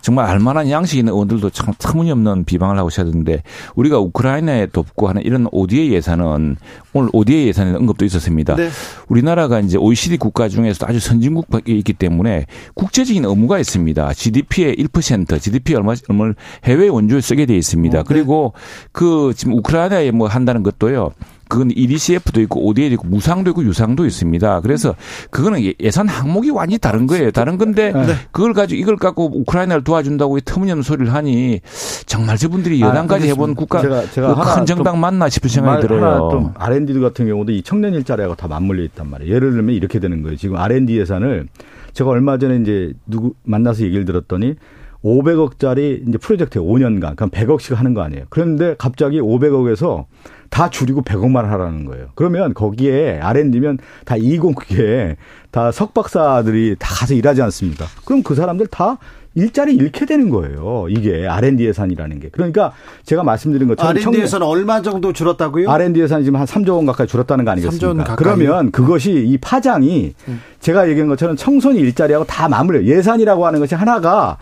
정말 알만한 양식 있는 의원들도 참 터무니없는 비방을 하고 있었는데 우리가 우크라이나에 돕고 하는 이런 ODA 예산은 오늘 ODA 예산에 언급도 있었습니다. 네. 우리나라가 이제 OECD 국가 중에서 아주 선진국에 있기 때문에 국제적인 의무가 있습니다. GDP의 1% GDP 얼마 얼마를 해외 원조에 쓰게 돼 있습니다. 어, 네. 그리고 그 지금 우크라이나에 뭐 한다는 것도요. 그건 EDCF도 있고 ODA도 있고 무상도 있고 유상도 있습니다. 그래서 그거는 예, 예산 항목이 완전히 다른 거예요. 다른 건데 네. 그걸 가지고 이걸 갖고 우크라이나를 도와준다고 터무니없는 소리를 하니 정말 저분들이 아, 여당까지 아, 해본 국가 제가, 제가 큰 정당 맞나 싶은 생각이 들어요. 좀 R&D 같은 경우도 이 청년 일자리하고 다 맞물려 있단 말이에요. 예를 들면 이렇게 되는 거예요. 지금 R&D 예산을 제가 얼마 전에 이제 누구 만나서 얘기를 들었더니 500억짜리 이제 프로젝트에 5년간 그럼 100억씩 하는 거 아니에요. 그런데 갑자기 500억에서 다 줄이고 100억만 하라는 거예요. 그러면 거기에 R&D면 다 이공계 다 석박사들이 다 가서 일하지 않습니까? 그럼 그 사람들 다 일자리 잃게 되는 거예요. 이게 R&D 예산이라는 게. 그러니까 제가 말씀드린 것처럼 R&D 예산 얼마 정도 줄었다고요? R&D 예산이 지금 한 3조 원 가까이 줄었다는 거 아니겠습니까? 그러면 그것이 이 파장이 음. 제가 얘기한 것처럼 청소년 일자리하고 다 맞물려 예산이라고 하는 것이 하나가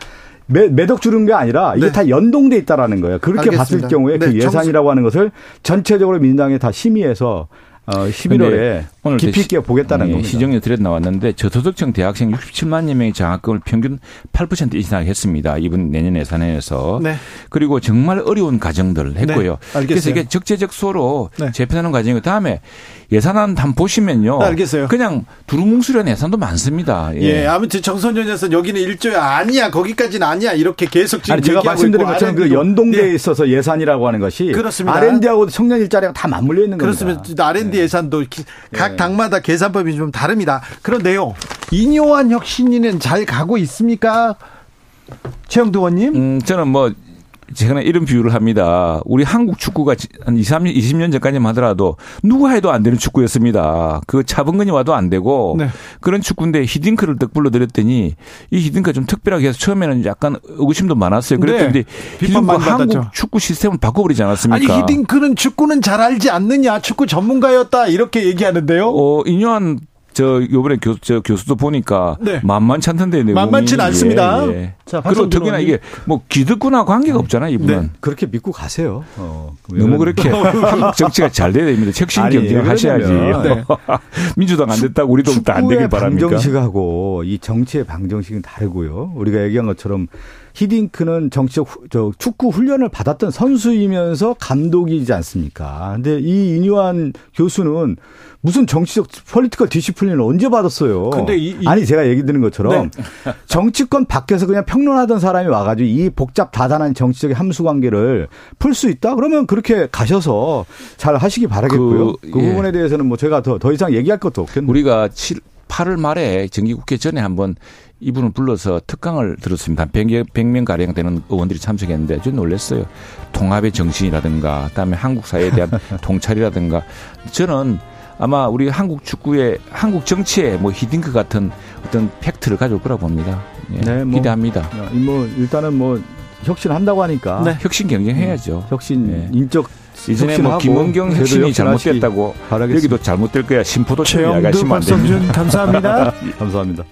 매, 매덕 주는 게 아니라 이게 네. 다 연동돼 있다라는 거예요. 그렇게 알겠습니다. 봤을 경우에 그 네, 그 예산이라고 하는 것을 전체적으로 민주당이 다 심의해서 어 11월에 오늘 깊이 있게 보겠다는 예, 겁니다. 시정에 들여 나왔는데 저소득층 대학생 67만여 명의 장학금을 평균 8% 이상 했습니다. 이번 내년 예산에서. 네. 그리고 정말 어려운 가정들 했고요. 네. 그래서 이게 적재적 소로 네. 재편하는 과정이고 다음에 예산안 한번 보시면요. 네, 알겠어요. 그냥 두루뭉술한 예산도 많습니다. 예. 예 아무튼 청소년 예산 여기는 일조야 아니야 거기까지는 아니야 이렇게 계속 지금 아니, 제가 말씀드린 것처럼 그 연동돼 네. 있어서 예산이라고 하는 것이 그렇습니다. R&D하고 청년 일자리가 다 맞물려 있는 겁니다. 그렇습니다. R&D 네. 예산도 각 네. 당마다 계산법이 좀 다릅니다. 그런데요, 이뇨한 혁신위는 잘 가고 있습니까? 최영도 의원님? 음, 저는 뭐 제가 이런 비유를 합니다. 우리 한국 축구가 한 2, 3년, 20년 전까지만 하더라도 누가 해도 안 되는 축구였습니다. 그 차범근이 와도 안 되고 네. 그런 축구인데 히딩크를 딱 불러들였더니 이 히딩크가 좀 특별하게 해서 처음에는 약간 의구심도 많았어요. 그랬더니 네. 히딩크 한국 축구 시스템을 바꿔버리지 않았습니까? 아니 히딩크는 축구는 잘 알지 않느냐 축구 전문가였다 이렇게 얘기하는데요. 어, 인요한 저 요번에 교, 저 교수도 보니까 네. 만만치 않던데 내용이. 만만치는 않습니다. 예, 예. 자, 그리고 특히나. 이게 뭐 기득권하고 관계가 없잖아요, 이분은. 네. 그렇게 믿고 가세요. 어, 너무 그렇게 한국 정치가 잘 돼야 됩니다. 혁신 경쟁을 하셔야지. 왜냐면 민주당 안 됐다고 우리도 안 되길 바랍니까? 방정식하고 이 정치의 방정식은 다르고요. 우리가 얘기한 것처럼 히딩크는 정치적 후- 저 축구 훈련을 받았던 선수이면서 감독이지 않습니까? 근데 이 인요한 교수는 무슨 정치적 political discipline을 언제 받았어요? 근데 이- 이- 아니 제가 얘기 드는 것처럼 네. 정치권 밖에서 그냥 평론하던 사람이 와가지고 이 복잡 다단한 정치적인 함수 관계를 풀 수 있다? 그러면 그렇게 가셔서 잘 하시기 바라겠고요. 그, 그, 예. 부분에 대해서는 뭐 제가 더, 더 이상 얘기할 것도 없겠네요. 우리가 7, 8월 말에 정기국회 전에 한번 이분을 불러서 특강을 들었습니다. 100명, 100명 가량 되는 의원들이 참석했는데 좀 놀랐어요. 통합의 정신이라든가 그다음에 한국 사회에 대한 통찰이라든가 저는 아마 우리 한국 축구의 한국 정치에 뭐 히딩크 같은 어떤 팩트를 가져올 거라 봅니다. 예, 네, 뭐. 기대합니다. 야, 이뭐 일단은 뭐 혁신한다고 하니까 네. 혁신 경쟁해야죠. 혁신 네. 인적 이전에 뭐 김원경 혁신이 잘못됐다고 바라겠습니다. 여기도 잘못될 거야. 심포도 됩니다. 박성준 감사합니다. 감사합니다.